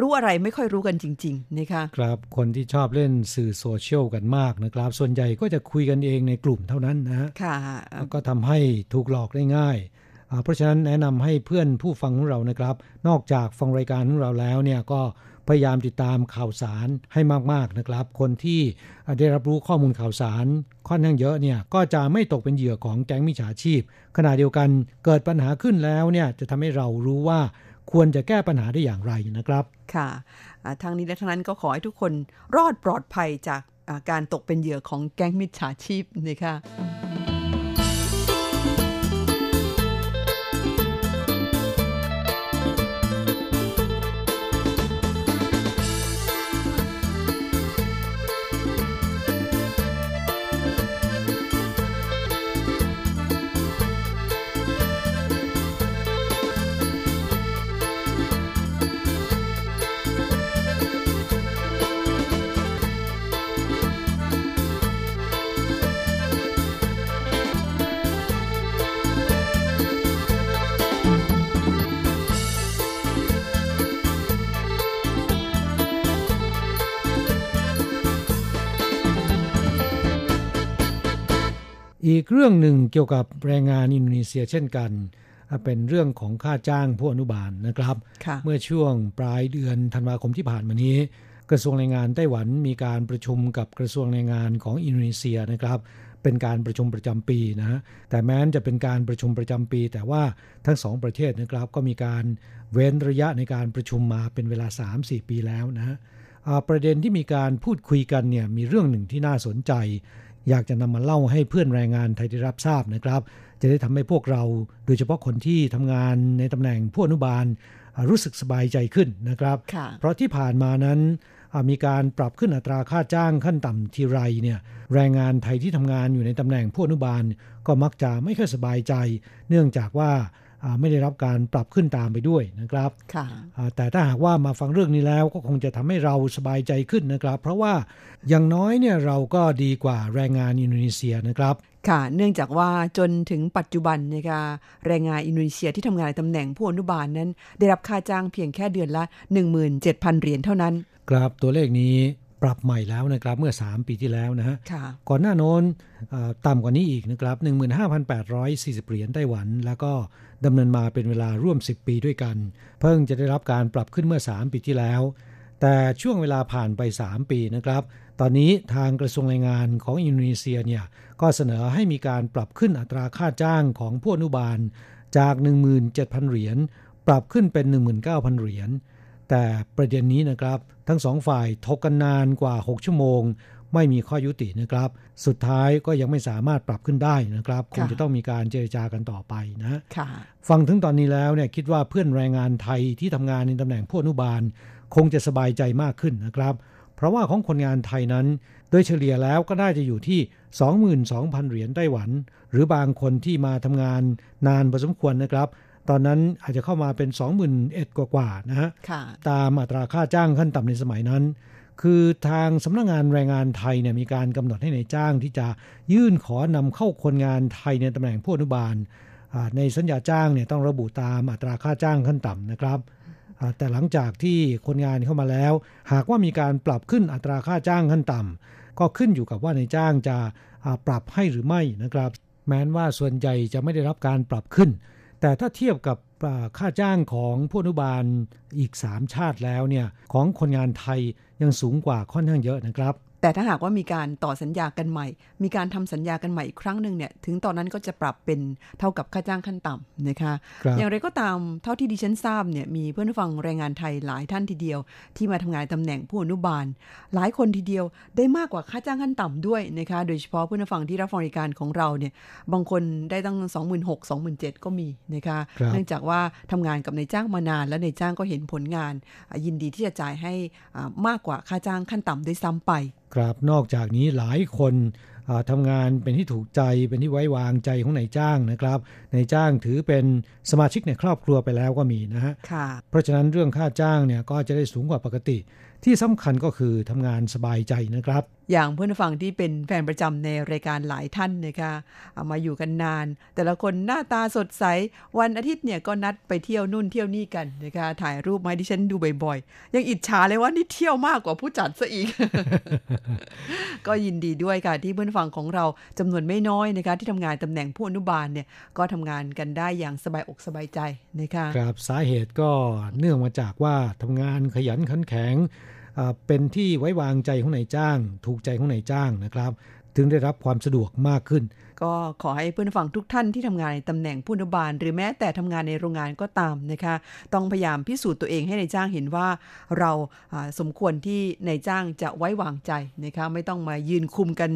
รู้อะไรไม่ค่อยรู้กันจริง ๆ นะคะ ครับคนที่ชอบเล่นสื่อโซเชียลกันมากนะครับ ส่วนใหญ่ก็จะคุยกันเองในกลุ่มเท่านั้นนะค่ะก็ทำให้ถูกหลอกได้ง่ายเพราะฉะนั้นแนะนำให้เพื่อนผู้ฟังของเรานะครับ นอกจากฟังรายการของเราแล้วเนี่ยก็พยายามติดตามข่าวสารให้มากๆนะครับ คนที่ได้รับรู้ข้อมูลข่าวสารค่อนข้างเยอะเนี่ยก็จะไม่ตกเป็นเหยื่อของแก๊งมิจฉาชีพ ขณะเดียวกันเกิดปัญหาขึ้นแล้วเนี่ยจะทำให้เรารู้ว่าควรจะแก้ปัญหาได้อย่างไรนะครับ ค่ะทางนี้และทั้งนั้นก็ขอให้ทุกคนรอดปลอดภัยจากการตกเป็นเหยื่อของแก๊งมิจฉาชีพนะคะ อีกเรื่องหนึ่งเกี่ยวกับแรงงานอินโดนีเซียเช่นกัน เป็นเรื่องของค่าจ้างผู้อนุบาลนะครับ เมื่อช่วงปลายเดือนธันวาคมที่ผ่านมานี้ กระทรวงแรงงานไต้หวันมีการประชุมกับกระทรวงแรงงานของอินโดนีเซียนะครับ เป็นการประชุมประจำปีนะ แต่แม้นจะเป็นการประชุมประจำปี แต่ว่าทั้งสองประเทศนะครับก็มีการเว้นระยะในการประชุมมาเป็นเวลา 3-4 ปีแล้วนะประเด็นที่มีการพูดคุยกันเนี่ยมีเรื่องหนึ่งที่น่าสนใจ อยากจะนำมาเล่าให้เพื่อนแรงงานไทยได้รับทราบนะครับ จะได้ทำให้พวกเราโดยเฉพาะคนที่ทำงานในตำแหน่งผู้อนุบาลรู้สึกสบายใจขึ้นนะครับ เพราะที่ผ่านมานั้นมีการปรับขึ้นอัตราค่าจ้างขั้นต่ำทีไรเนี่ยแรงงานไทยที่ทำงานอยู่ในตำแหน่งผู้อนุบาล ก็มักจะไม่ค่อยสบายใจ เนื่องจากว่า ไม่ได้รับการปรับขึ้นตามไปด้วยนะครับแต่ถ้าหากว่ามาฟังเรื่องนี้แล้วก็คงจะทำให้เราสบายใจขึ้นนะครับ เพราะว่าอย่างน้อยเนี่ยเราก็ดีกว่าแรงงานอินโดนีเซียนะครับค่ะ เนื่องจากว่าจนถึงปัจจุบันนะคะแรงงานอินโดนีเซียที่ทำงานในตำแหน่งผู้อนุบาลนั้น ได้รับค่าจ้างเพียงแค่เดือนละ 17,000 เหรียญเท่านั้น ครับตัวเลขนี้ปรับใหม่แล้วนะครับเมื่อ 3 ปีที่แล้วนะฮะก่อนหน้าโน้นต่ำกว่านี้อีกนะครับ 15,840 เหรียญไต้หวันแล้วก็ ดำเนินมาเป็นเวลาร่วม 10 ปีด้วยกัน เพิ่งจะได้รับการปรับขึ้นเมื่อ 3 ปีที่แล้ว แต่ช่วงเวลาผ่านไป 3 ปีนะครับ ตอนนี้ทางกระทรวงแรงงานของอินโดนีเซียเนี่ยก็เสนอให้มีการปรับขึ้นอัตราค่าจ้างของผู้อนุบาลจาก 17,000 เหรียญปรับขึ้นเป็น 19,000 เหรียญแต่ประเด็นนี้นะครับ ทั้งสองฝ่ายทกกันนานกว่า 6 ชั่วโมง ไม่มีข้อยุตินะครับ สุดท้ายก็ยังไม่สามารถปรับขึ้นได้นะครับคงจะต้องมีการเจรจากันต่อไปนะฟังถึงตอนนี้แล้วเนี่ยคิดว่าเพื่อนแรงงานไทยที่ทำงานในตำแหน่งผู้อนุบาล คงจะสบายใจมากขึ้นนะครับ เพราะว่าของคนงานไทยนั้น โดยเฉลี่ยแล้วก็ได้จะอยู่ที่ 22,000 เหรียญไต้หวัน หรือบางคนที่มาทำงานนานพอสมควรนะครับตอนนั้นอาจจะเข้ามาเป็น21,000กว่ากว่านะฮะตามอัตราค่าจ้างขั้นต่ำในสมัยนั้น คือทางสำนักงงานแรงงานไทยเนี่ยมีการกำหนดให้ในจ้างที่จะยื่นขอนำเข้าคนงานไทยในตำแหน่งผู้อนุบาล ในสัญญาจ้างเนี่ยต้องระบุตามอัตราค่าจ้างขั้นต่ำนะครับ แต่หลังจากที่คนงานเข้ามาแล้ว หากว่ามีการปรับขึ้นอัตราค่าจ้างขั้นต่ำก็ขึ้นอยู่กับว่าในจ้างจะปรับให้หรือไม่นะครับ แม้นว่าส่วนใหญ่จะไม่ได้รับการปรับขึ้น แต่ถ้าเทียบกับค่าจ้างของผู้อนุบาลอีก 3 ชาติแล้วเนี่ยของคนงานไทยยังสูงกว่าค่อนข้างเยอะนะครับ แแต่ถ้าหากว่ามีการต่อสัญญากันใหม่ มีการทำสัญญากันใหม่อีกครั้งหนึ่งเนี่ย ถึงตอนนั้นก็จะปรับเป็นเท่ากับค่าจ้างขั้นต่ำนะคะครับอย่างไรก็ตามเท่าที่ดิฉันทราบเนี่ย มีเพื่อนผู้ฟังแรงงานไทยหลายท่านทีเดียว ที่มาทำงานตำแหน่งผู้อนุบาล หลายคนทีเดียวได้มากกว่าค่าจ้างขั้นต่ำด้วยนะคะ โดยเฉพาะเพื่อนผู้ฟังที่รับฟังรายการของเราเนี่ย บางคนได้ตั้ง 26,000 27,000ก็มีนะคะครับเนื่องจากว่าทำงานกับนายจ้างมานาน แล้วนายจ้างก็เห็นผลงานอะยินดีที่จะจ่ายให้อ่ามากกว่าค่าจ้างขั้นต่ำด้วยซ้ำไปครับนอกจากนี้หลายคนอ่าทำงานเป็นที่ถูกใจเป็นที่ไว้วางใจของนายจ้างนะครับนายจ้างถือเป็นสมาชิกในครอบครัวไปแล้วก็มีนะฮะค่ะเพราะฉะนั้นเรื่องค่าจ้างเนี่ยก็จะได้สูงกว่าปกติ ที่สำคัญก็คือทำงานสบายใจนะครับ อย่างเพื่อนผู้ฟังที่เป็นแฟนประจำในรายการหลายท่านนะคะเอามาอยู่กันนาน แต่ละคนหน้าตาสดใส วันอาทิตย์เนี่ยก็นัดไปเที่ยวนู่นเที่ยวนี่กันนะคะถ่ายรูปมาให้ดิฉันดูบ่อยๆ ยังอิจฉาเลยว่านี่เที่ยวมากกว่าผู้จัดซะอีก ก็ยินดีด้วยค่ะที่เพื่อนฟังของเราจำนวนไม่น้อยนะคะที่ทำงานตำแหน่งผู้อนุบาลเนี่ยก็ทำงานกันได้อย่างสบายอกสบายใจนะคะครับสาเหตุก็เนื่องมาจากว่าทำงานขยันขันแข็งอ่า เป็นที่ไว้วางใจของนายจ้าง ถูกใจของนายจ้างนะครับ ถึงได้รับความสะดวกมากขึ้น ก็ขอให้เพื่อนฟังทุกท่านที่ทำงานในตำแหน่งผู้นุบาล หรือแม้แต่ทำงานในโรงงานก็ตามนะคะ ต้องพยายามพิสูจน์ตัวเองให้ในายจ้างเห็นว่าเราสมควรที่นายจ้างจะไว้วางใจนะคะไม่ต้องมายืนคุมกัน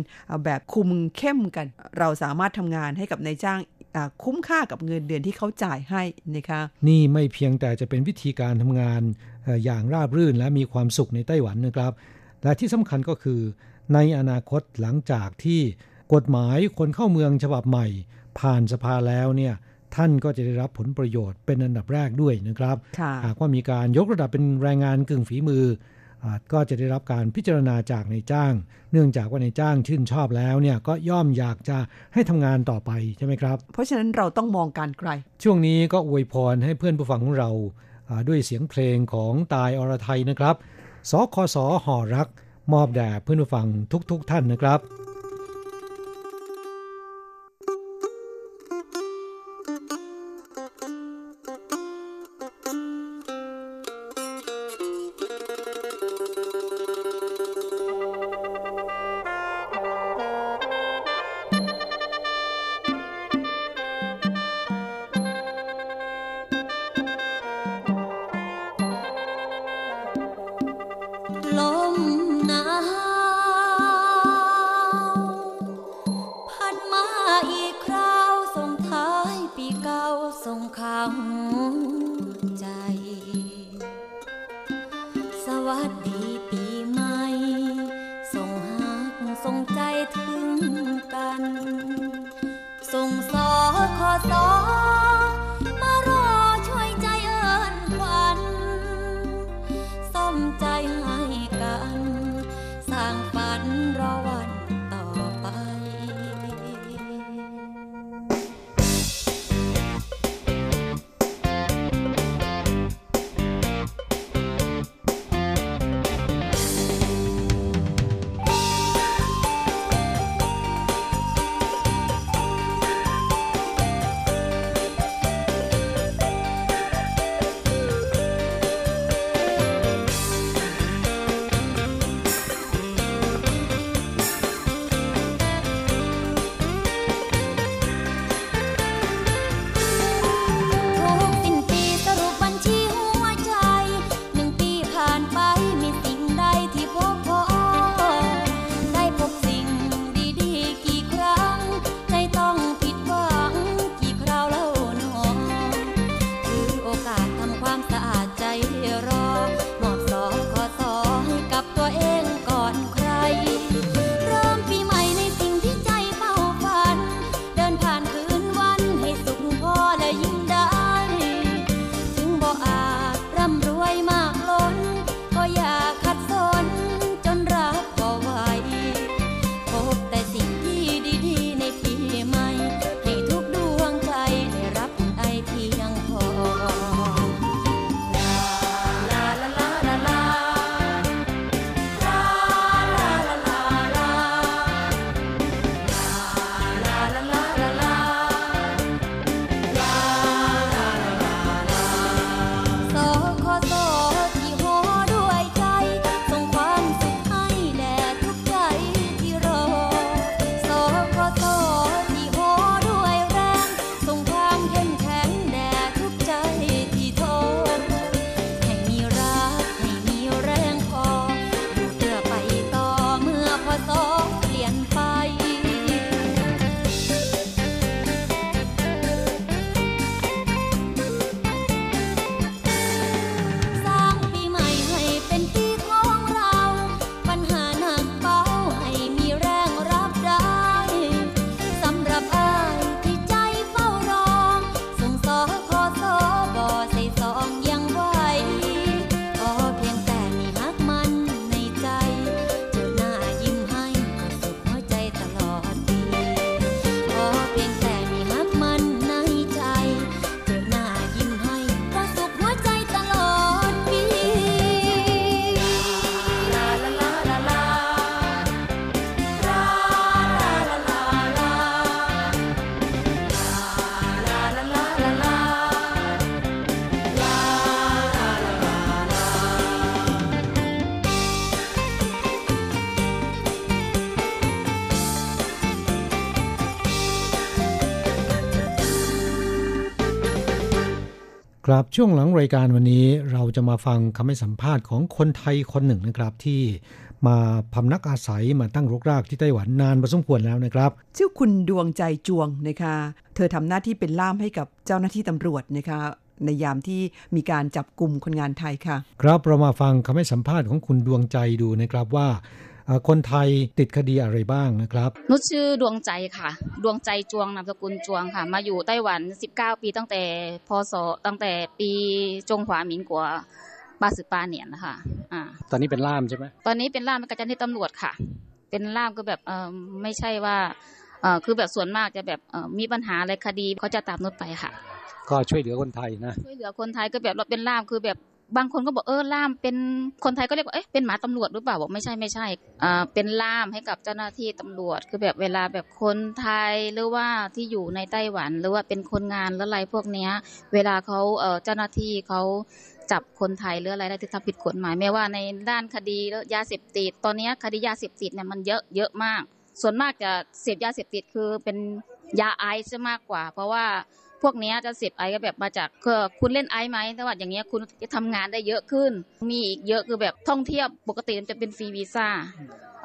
แบบคุมเข้มกัน เราสามารถทำงานให้กับนายจ้าง คุ้มค่ากับเงินเดือนที่เขาจ่ายให้นะคะนี่ไม่เพียงแต่จะเป็นวิธีการทำงานเอ่ออย่างราบรื่นและมีความสุขในไต้หวันนะครับ และที่สำคัญก็คือในอนาคตหลังจากที่กฎหมายคนเข้าเมืองฉบับใหม่ ผ่านสภาแล้วเนี่ยท่านก็จะได้รับผลประโยชน์เป็นอันดับแรกด้วยนะครับค่ะหากว่ามีการยกระดับเป็นแรงงานกึ่งฝีมืออา ก็จะได้รับการพิจารณาจากนายจ้าง เนื่องจากว่านายจ้างชื่นชอบแล้วเนี่ยก็ย่อมอยากจะให้ทำงานต่อไปใช่ไหมครับ เพราะฉะนั้นเราต้องมองการไกล ช่วงนี้ก็อวยพรให้เพื่อนผู้ฟังของเราอ่าด้วยเสียงเพลงของตายอรไทยนะครับ สคสห่อรัก มอบแด่เพื่อนผู้ฟังทุกๆทท่านนะครับ ครับช่วงหลังรายการวันนี้เราจะมาฟังคำให้สัมภาษณ์ของคนไทยคนหนึ่งนะครับ ที่มาพำนักอาศัยมาตั้งรกรากที่ไต้หวันนานพอสมควรแล้วนะครับชื่อคุณดวงใจจวงนะคะ เธอทำหน้าที่เป็นล่ามให้กับเจ้าหน้าที่ตำรวจนะคะ ในยามที่มีการจับกลุ่มคนงานไทยค่ะ ครับเรามาฟังคำให้สัมภาษณ์ของคุณดวงใจดูนะครับว่าเอ่อ คนไทยติดคดีอะไรบ้างนะครับนุชชื่อดวงใจค่ะ ดวงใจจวงนามสกุลจวงค่ะ มาอยู่ไต้หวัน 19 ปีตั้งแต่พศตั้งแต่ปีจงหวาหมิงกัวบาสิปาเหนียนนะคะอ่าตอนนี้เป็นล่ามใช่ไหมตอนนี้เป็นล่ามเป็นกระจันที่ตำรวจค่ะ เป็นล่ามก็แบบเออไม่ใช่ว่าเออคือแบบส่วนมากจะแบบเออมีปัญหาอะไรคดีเขาจะตามนุชไปค่ะ ก็ช่วยเหลือคนไทยนะช่วยเหลือคนไทยก็แบบเราเป็นล่ามคือแบบ บางคนก็บอกเออล่ามเป็นคนไทยก็เรียกว่าเอ๊ะเป็นหมาตำรวจหรือเปล่าบอกไม่ใช่ไม่ใช่อ่าเป็นล่ามให้กับเจ้าหน้าที่ตำรวจ คือแบบเวลาแบบคนไทยหรือว่าที่อยู่ในไต้หวัน หรือว่าเป็นคนงานหรืออะไรพวกเนี้ย เวลาเขาเออเจ้าหน้าที่เขาจับคนไทยหรืออะไรที่ทำผิดกฎหมายไม่ว่าในด้านคดีแล้วยาเสพติดตอนนี้คดียาเสพติดเนี่ยมันเยอะเยอะมาก ส่วนมากจะเสพยาเสพติดคือเป็นยาไอซ์ซะมากกว่า เพราะว่า พวกนี้จะเสพไอก็แบบมาจากคือคุณเล่นไอไหมแต่ว่าอย่างเงี้ยคุณจะทำงานได้เยอะขึ้น มีอีกเยอะคือแบบท่องเที่ยวปกติมันจะเป็นฟรีวีซ่า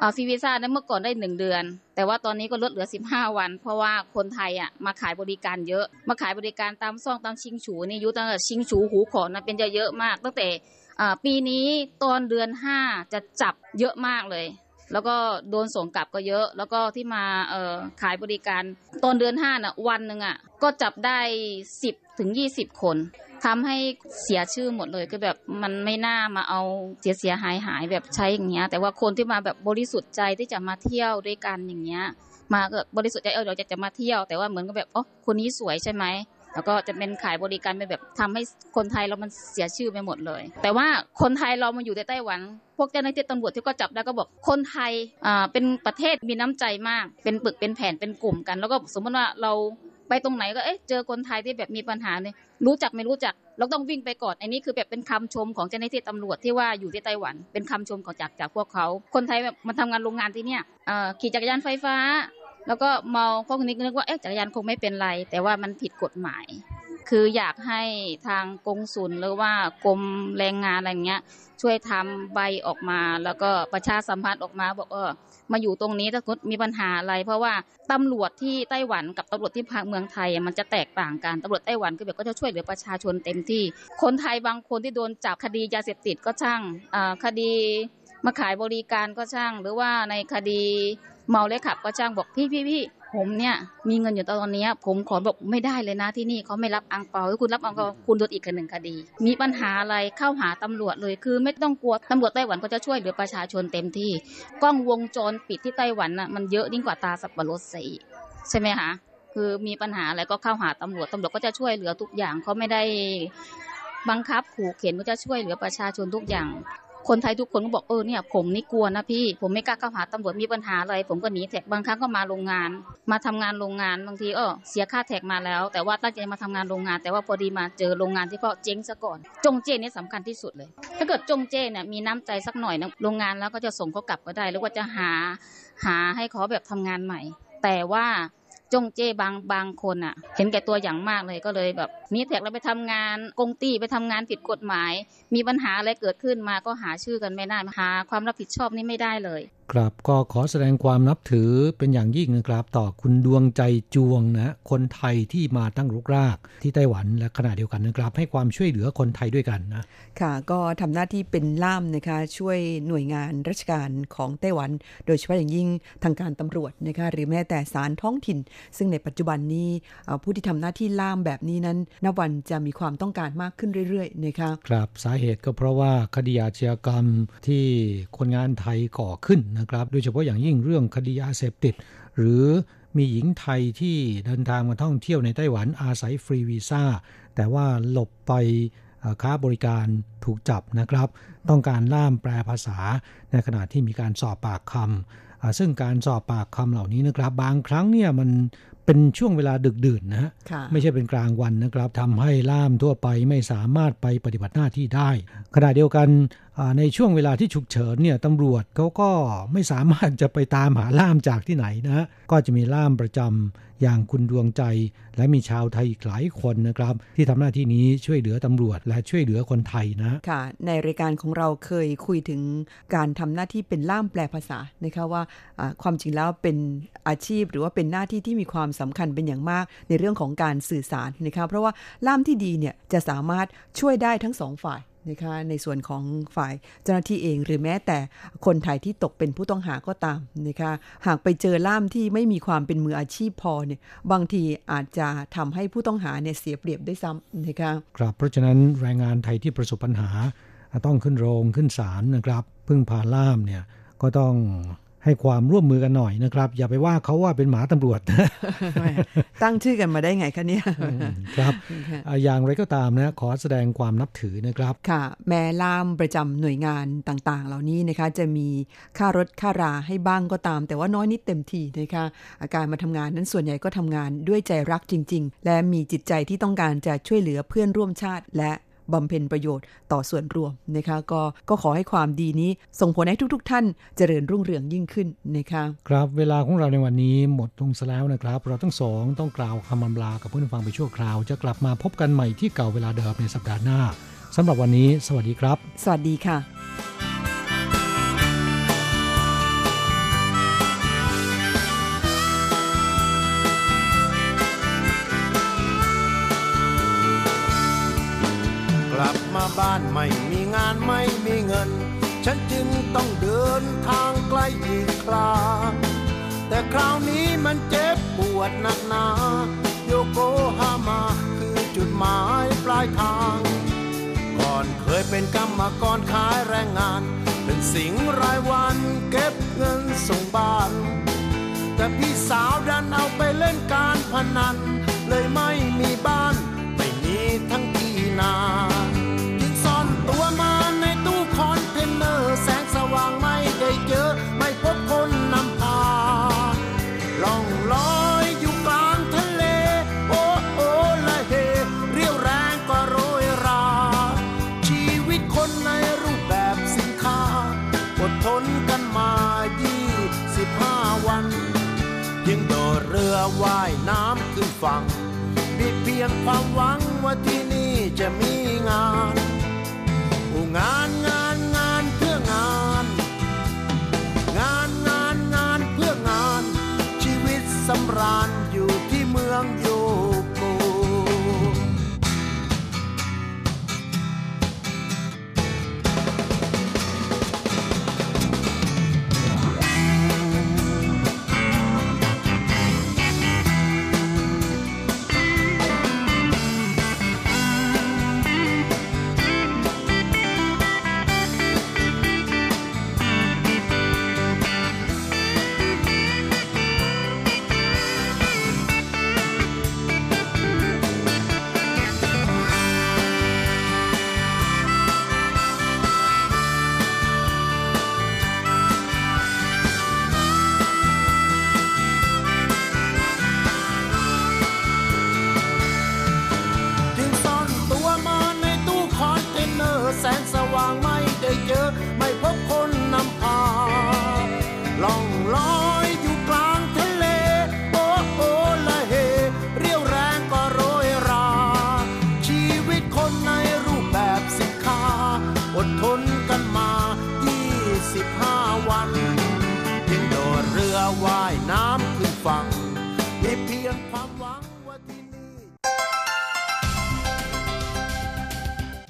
อ่าฟรีวีซ่านี่ยเมื่อก่อนได้หนึ่งเดือน แต่ว่าตอนนี้ก็ลดเหลือ 15 วัน เพราะว่าคนไทยอะมาขายบริการเยอะ มาขายบริการตามซ่องตามชิงฉูนี่อยุตั้งแต่ชิงฉูหูขอนะเป็นเยอะมาก ตั้งแต่อ่าปีนี้ตอนเดือน 5 จะจับเยอะมากเลย แล้วก็โดนส่งกลับก็เยอะ แล้วก็ที่มาเอ่อขายบริการตอนเดือนห้าน่ะวันหนึ่งอะก็จับได้สิบถึงยี่สิบคนทำให้เสียชื่อหมดเลยก็แบบมันไม่น่ามาเอาเสียเสียหายหายแบบใช้อย่างเงี้ย แต่ว่าคนที่มาแบบบริสุทธิ์ใจที่จะมาเที่ยวด้วยกันอย่างเงี้ย มาก็บริสุทธิ์ใจเออเราจะจะมาเที่ยวแต่ว่าเหมือนกับแบบอ๋อคนนี้สวยใช่ไหม แล้วก็จะเป็นขายบริการเป็นแบบทำให้คนไทยเรามันเสียชื่อไปหมดเลย แต่ว่าคนไทยเรามาอยู่ในไต้หวัน พวกเจ้าหน้าที่ตำรวจที่ก็จับได้ก็บอกคนไทยอ่าเป็นประเทศมีน้ำใจมาก เป็นปึกเป็นแผ่นเป็นกลุ่มกัน แล้วก็สมมติว่าเราไปตรงไหนก็เอ๊ะเจอคนไทยที่แบบมีปัญหาเนี่ยรู้จักไม่รู้จักเราต้องวิ่งไปก่อนอันนี้คือแบบเป็นคำชมของเจ้าหน้าที่ตำรวจที่ว่าอยู่ที่ไต้หวัน เป็นคำชมของจากจากพวกเขา คนไทยแบบมาทำงานโรงงานที่เนี่ยขี่จักรยานไฟฟ้า แล้วก็เมาพวกนี้ก็นึกว่าเอ๊ะจักรยานคงไม่เป็นไร แต่ว่ามันผิดกฎหมาย คืออยากให้ทางกงสุลหรือว่ากรมแรงงานอะไรเงี้ย ช่วยทำใบออกมา แล้วก็ประชาสัมพันธ์ออกมาบอกเออมาอยู่ตรงนี้ถ้าเกิดมีปัญหาอะไร เพราะว่าตำรวจที่ไต้หวันกับตำรวจที่ภาคเมืองไทยมันจะแตกต่างกันตำรวจไต้หวันก็แบบก็จะช่วยเหลือประชาชนเต็มที่ คนไทยบางคนที่โดนจับคดียาเสพติดก็ช่างคดีมาขายบริการก็ช่างหรือว่าในคดี เมาแล้วขับก็ช่างบอกพี่พี่พี่ผมเนี่ยมีเงินอยู่ตอนนี้ผมขอบอกไม่ได้เลยนะที่นี่เขาไม่รับอังเปาคุณรับอังเปาคุณโดนอีกหนึ่งคดี มีปัญหาอะไรเข้าหาตำรวจเลยคือไม่ต้องกลัวตำรวจไต้หวันก็จะช่วยเหลือประชาชนเต็มที่ กล้องวงจรปิดที่ไต้หวันน่ะมันเยอะยิ่งกว่าตาสับปะรดใส่ใช่ไหมคะคือมีปัญหาอะไรก็เข้าหาตำรวจตำรวจก็จะช่วยเหลือทุกอย่างเขาไม่ได้บังคับขู่เข็นก็จะช่วยเหลือประชาชนทุกอย่าง คนไทยทุกคนก็บอกเออเนี่ยผมนี่กลัวนะพี่ ผมไม่กล้าเข้าหาตำรวจมีปัญหาอะไรผมก็หนีแท็กบางครั้งก็มาโรงงาน มาทำงานโรงงานบางทีเออเสียค่าแท็กมาแล้ว แต่ว่าตั้งใจมาทำงานโรงงาน แต่ว่าพอดีมาเจอโรงงานที่เขาเจ๊งซะก่อน จงเจ้นี่ยสำคัญที่สุดเลย ถ้าเกิดจงเจ้เนี่ยมีน้ำใจสักหน่อยนะโรงงานแล้วก็จะส่งเขากลับก็ได้หรือว่าจะหาหาให้เขาแบบทำงานใหม่ แต่ว่า จ้งเจ้บางบางคนอะ เห็นแก่ตัวอย่างมากเลยก็เลยแบบมีแท็กแล้วไปทำงานกงตีไปทำงานผิดกฎหมาย มีปัญหาอะไรเกิดขึ้นมาก็หาชื่อกันไม่ได้หาความรับผิดชอบนี่ไม่ได้เลยครับก็ขอแสดงความนับถือเป็นอย่างยิ่งนะครับต่อคุณดวงใจจวงนะคนไทยที่มาตั้งรกรากที่ไต้หวันและขณะเดียวกันนะครับ ให้ความช่วยเหลือคนไทยด้วยกันนะค่ะ ก็ทำหน้าที่เป็นล่ามนะคะช่วยหน่วยงานราชการของไต้หวัน โดยเฉพาะอย่างยิ่งทางการตำรวจนะคะหรือแม้แต่ศาลท้องถิ่น ซึ่งในปัจจุบันนี้เอ่อผู้ที่ทำหน้าที่ล่ามแบบนี้นั้นนับวันจะมีความต้องการมากขึ้นเรื่อยๆนะคะครับสาเหตุก็เพราะว่าคดีอาชญากรรมที่คนงานไทยก่อขึ้นนะครับ โดยเฉพาะอย่างยิ่งเรื่องคดียาเสพติด หรือมีหญิงไทยที่เดินทางมาท่องเที่ยวในไต้หวันอาศัยฟรีวีซ่า แต่ว่าหลบไปเอ่อค้าบริการถูกจับนะครับ ต้องการล่ามแปลภาษาในขณะที่มีการสอบปากคำอ่าซึ่งการสอบปากคำเหล่านี้นะครับ บางครั้งเนี่ยมันเป็นช่วงเวลาดึกดื่นนะฮะค่ะไม่ใช่เป็นกลางวันนะครับทำให้ล่ามทั่วไปไม่สามารถไปปฏิบัติหน้าที่ได้ขณะเดียวกัน ในช่วงเวลาที่ฉุกเฉินเนี่ยตำรวจเขาก็ไม่สามารถจะไปตามหาล่ามจากที่ไหนนะ ก็จะมีล่ามประจำอย่างคุณดวงใจ และมีชาวไทยอีกหลายคนนะครับ ที่ทำหน้าที่นี้ช่วยเหลือตำรวจและช่วยเหลือคนไทยนะค่ะ ในรายการของเราเคยคุยถึงการทำหน้าที่เป็นล่ามแปลภาษานะคะว่าความจริงแล้วเป็นอาชีพหรือว่าเป็นหน้าที่ที่มีความสำคัญเป็นอย่างมาก ในเรื่องของการสื่อสารนะคะเพราะว่าล่ามที่ดีเนี่ยจะสามารถช่วยได้ทั้งสองฝ่าย นะคะในส่วนของฝ่ายเจ้าหน้าที่เองหรือแม้แต่คนไทยที่ตกเป็นผู้ต้องหาก็ตามนะคะหากไปเจอล่ามที่ไม่มีความเป็นมืออาชีพพอเนี่ยบางทีอาจจะทำให้ผู้ต้องหาเนี่ยเสียเปรียบได้ซ้ำนะคะครับเพราะฉะนั้นแรงงานไทยที่ประสบปัญหาต้องขึ้นโรงขึ้นศาลนะครับ พึ่งพาล่ามเนี่ยก็ต้อง ให้ความร่วมมือกันหน่อยนะครับ อย่าไปว่าเขาว่าเป็นหมาตำรวจ ตั้งชื่อกันมาได้ไงคะเนี่ยครับ อย่างไรก็ตามนะขอแสดงความนับถือนะครับ ค่ะ แม่ล่ามประจำหน่วยงานต่างๆ เหล่านี้นะคะ จะมีค่ารถค่าราให้บ้างก็ตาม แต่ว่าน้อยนิดเต็มทีนะคะอาการมาทำงานนั้นส่วนใหญ่ก็ทำงานด้วยใจรักจริง ๆ และมีจิตใจที่ต้องการจะช่วยเหลือเพื่อนร่วมชาติและ บำเพ็ญประโยชน์ต่อส่วนรวมนะคะก็ก็ขอให้ความดีนี้ส่งผลให้ทุก ๆทท่านเจริญรุ่งเรืองยิ่งขึ้นนะคะครับเวลาของเราในวันนี้หมดลงซะแล้วนะครับ เราทั้งสองต้องกล่าวคำอำลากับเพื่อนฟังไปชั่วคราว จะกลับมาพบกันใหม่ที่เก่าเวลาเดิมในสัปดาห์หน้าสำหรับวันนี้ สวัสดีครับ สวัสดีค่ะานไม่มีงานไม่มีเงิน ฉันจึงต้องเดินทางไกลอีกคราแต่คราวนี้มันเจ็บปวดหนักหนา โยโกฮามาคือจุดหมายปลายทาง ก่อนเคยเป็นกรรมกรขายแรงงาน เป็นสิงรายวันเก็บเงินส่งบ้าน แต่พี่สาวดันเอาไปเล่นการพนัน เลยไม่มีบ้าน ไม่มีทั้งที่นา ฟัง มีเพียงความหวังว่าที่นี่จะมีงาน งานงานงาน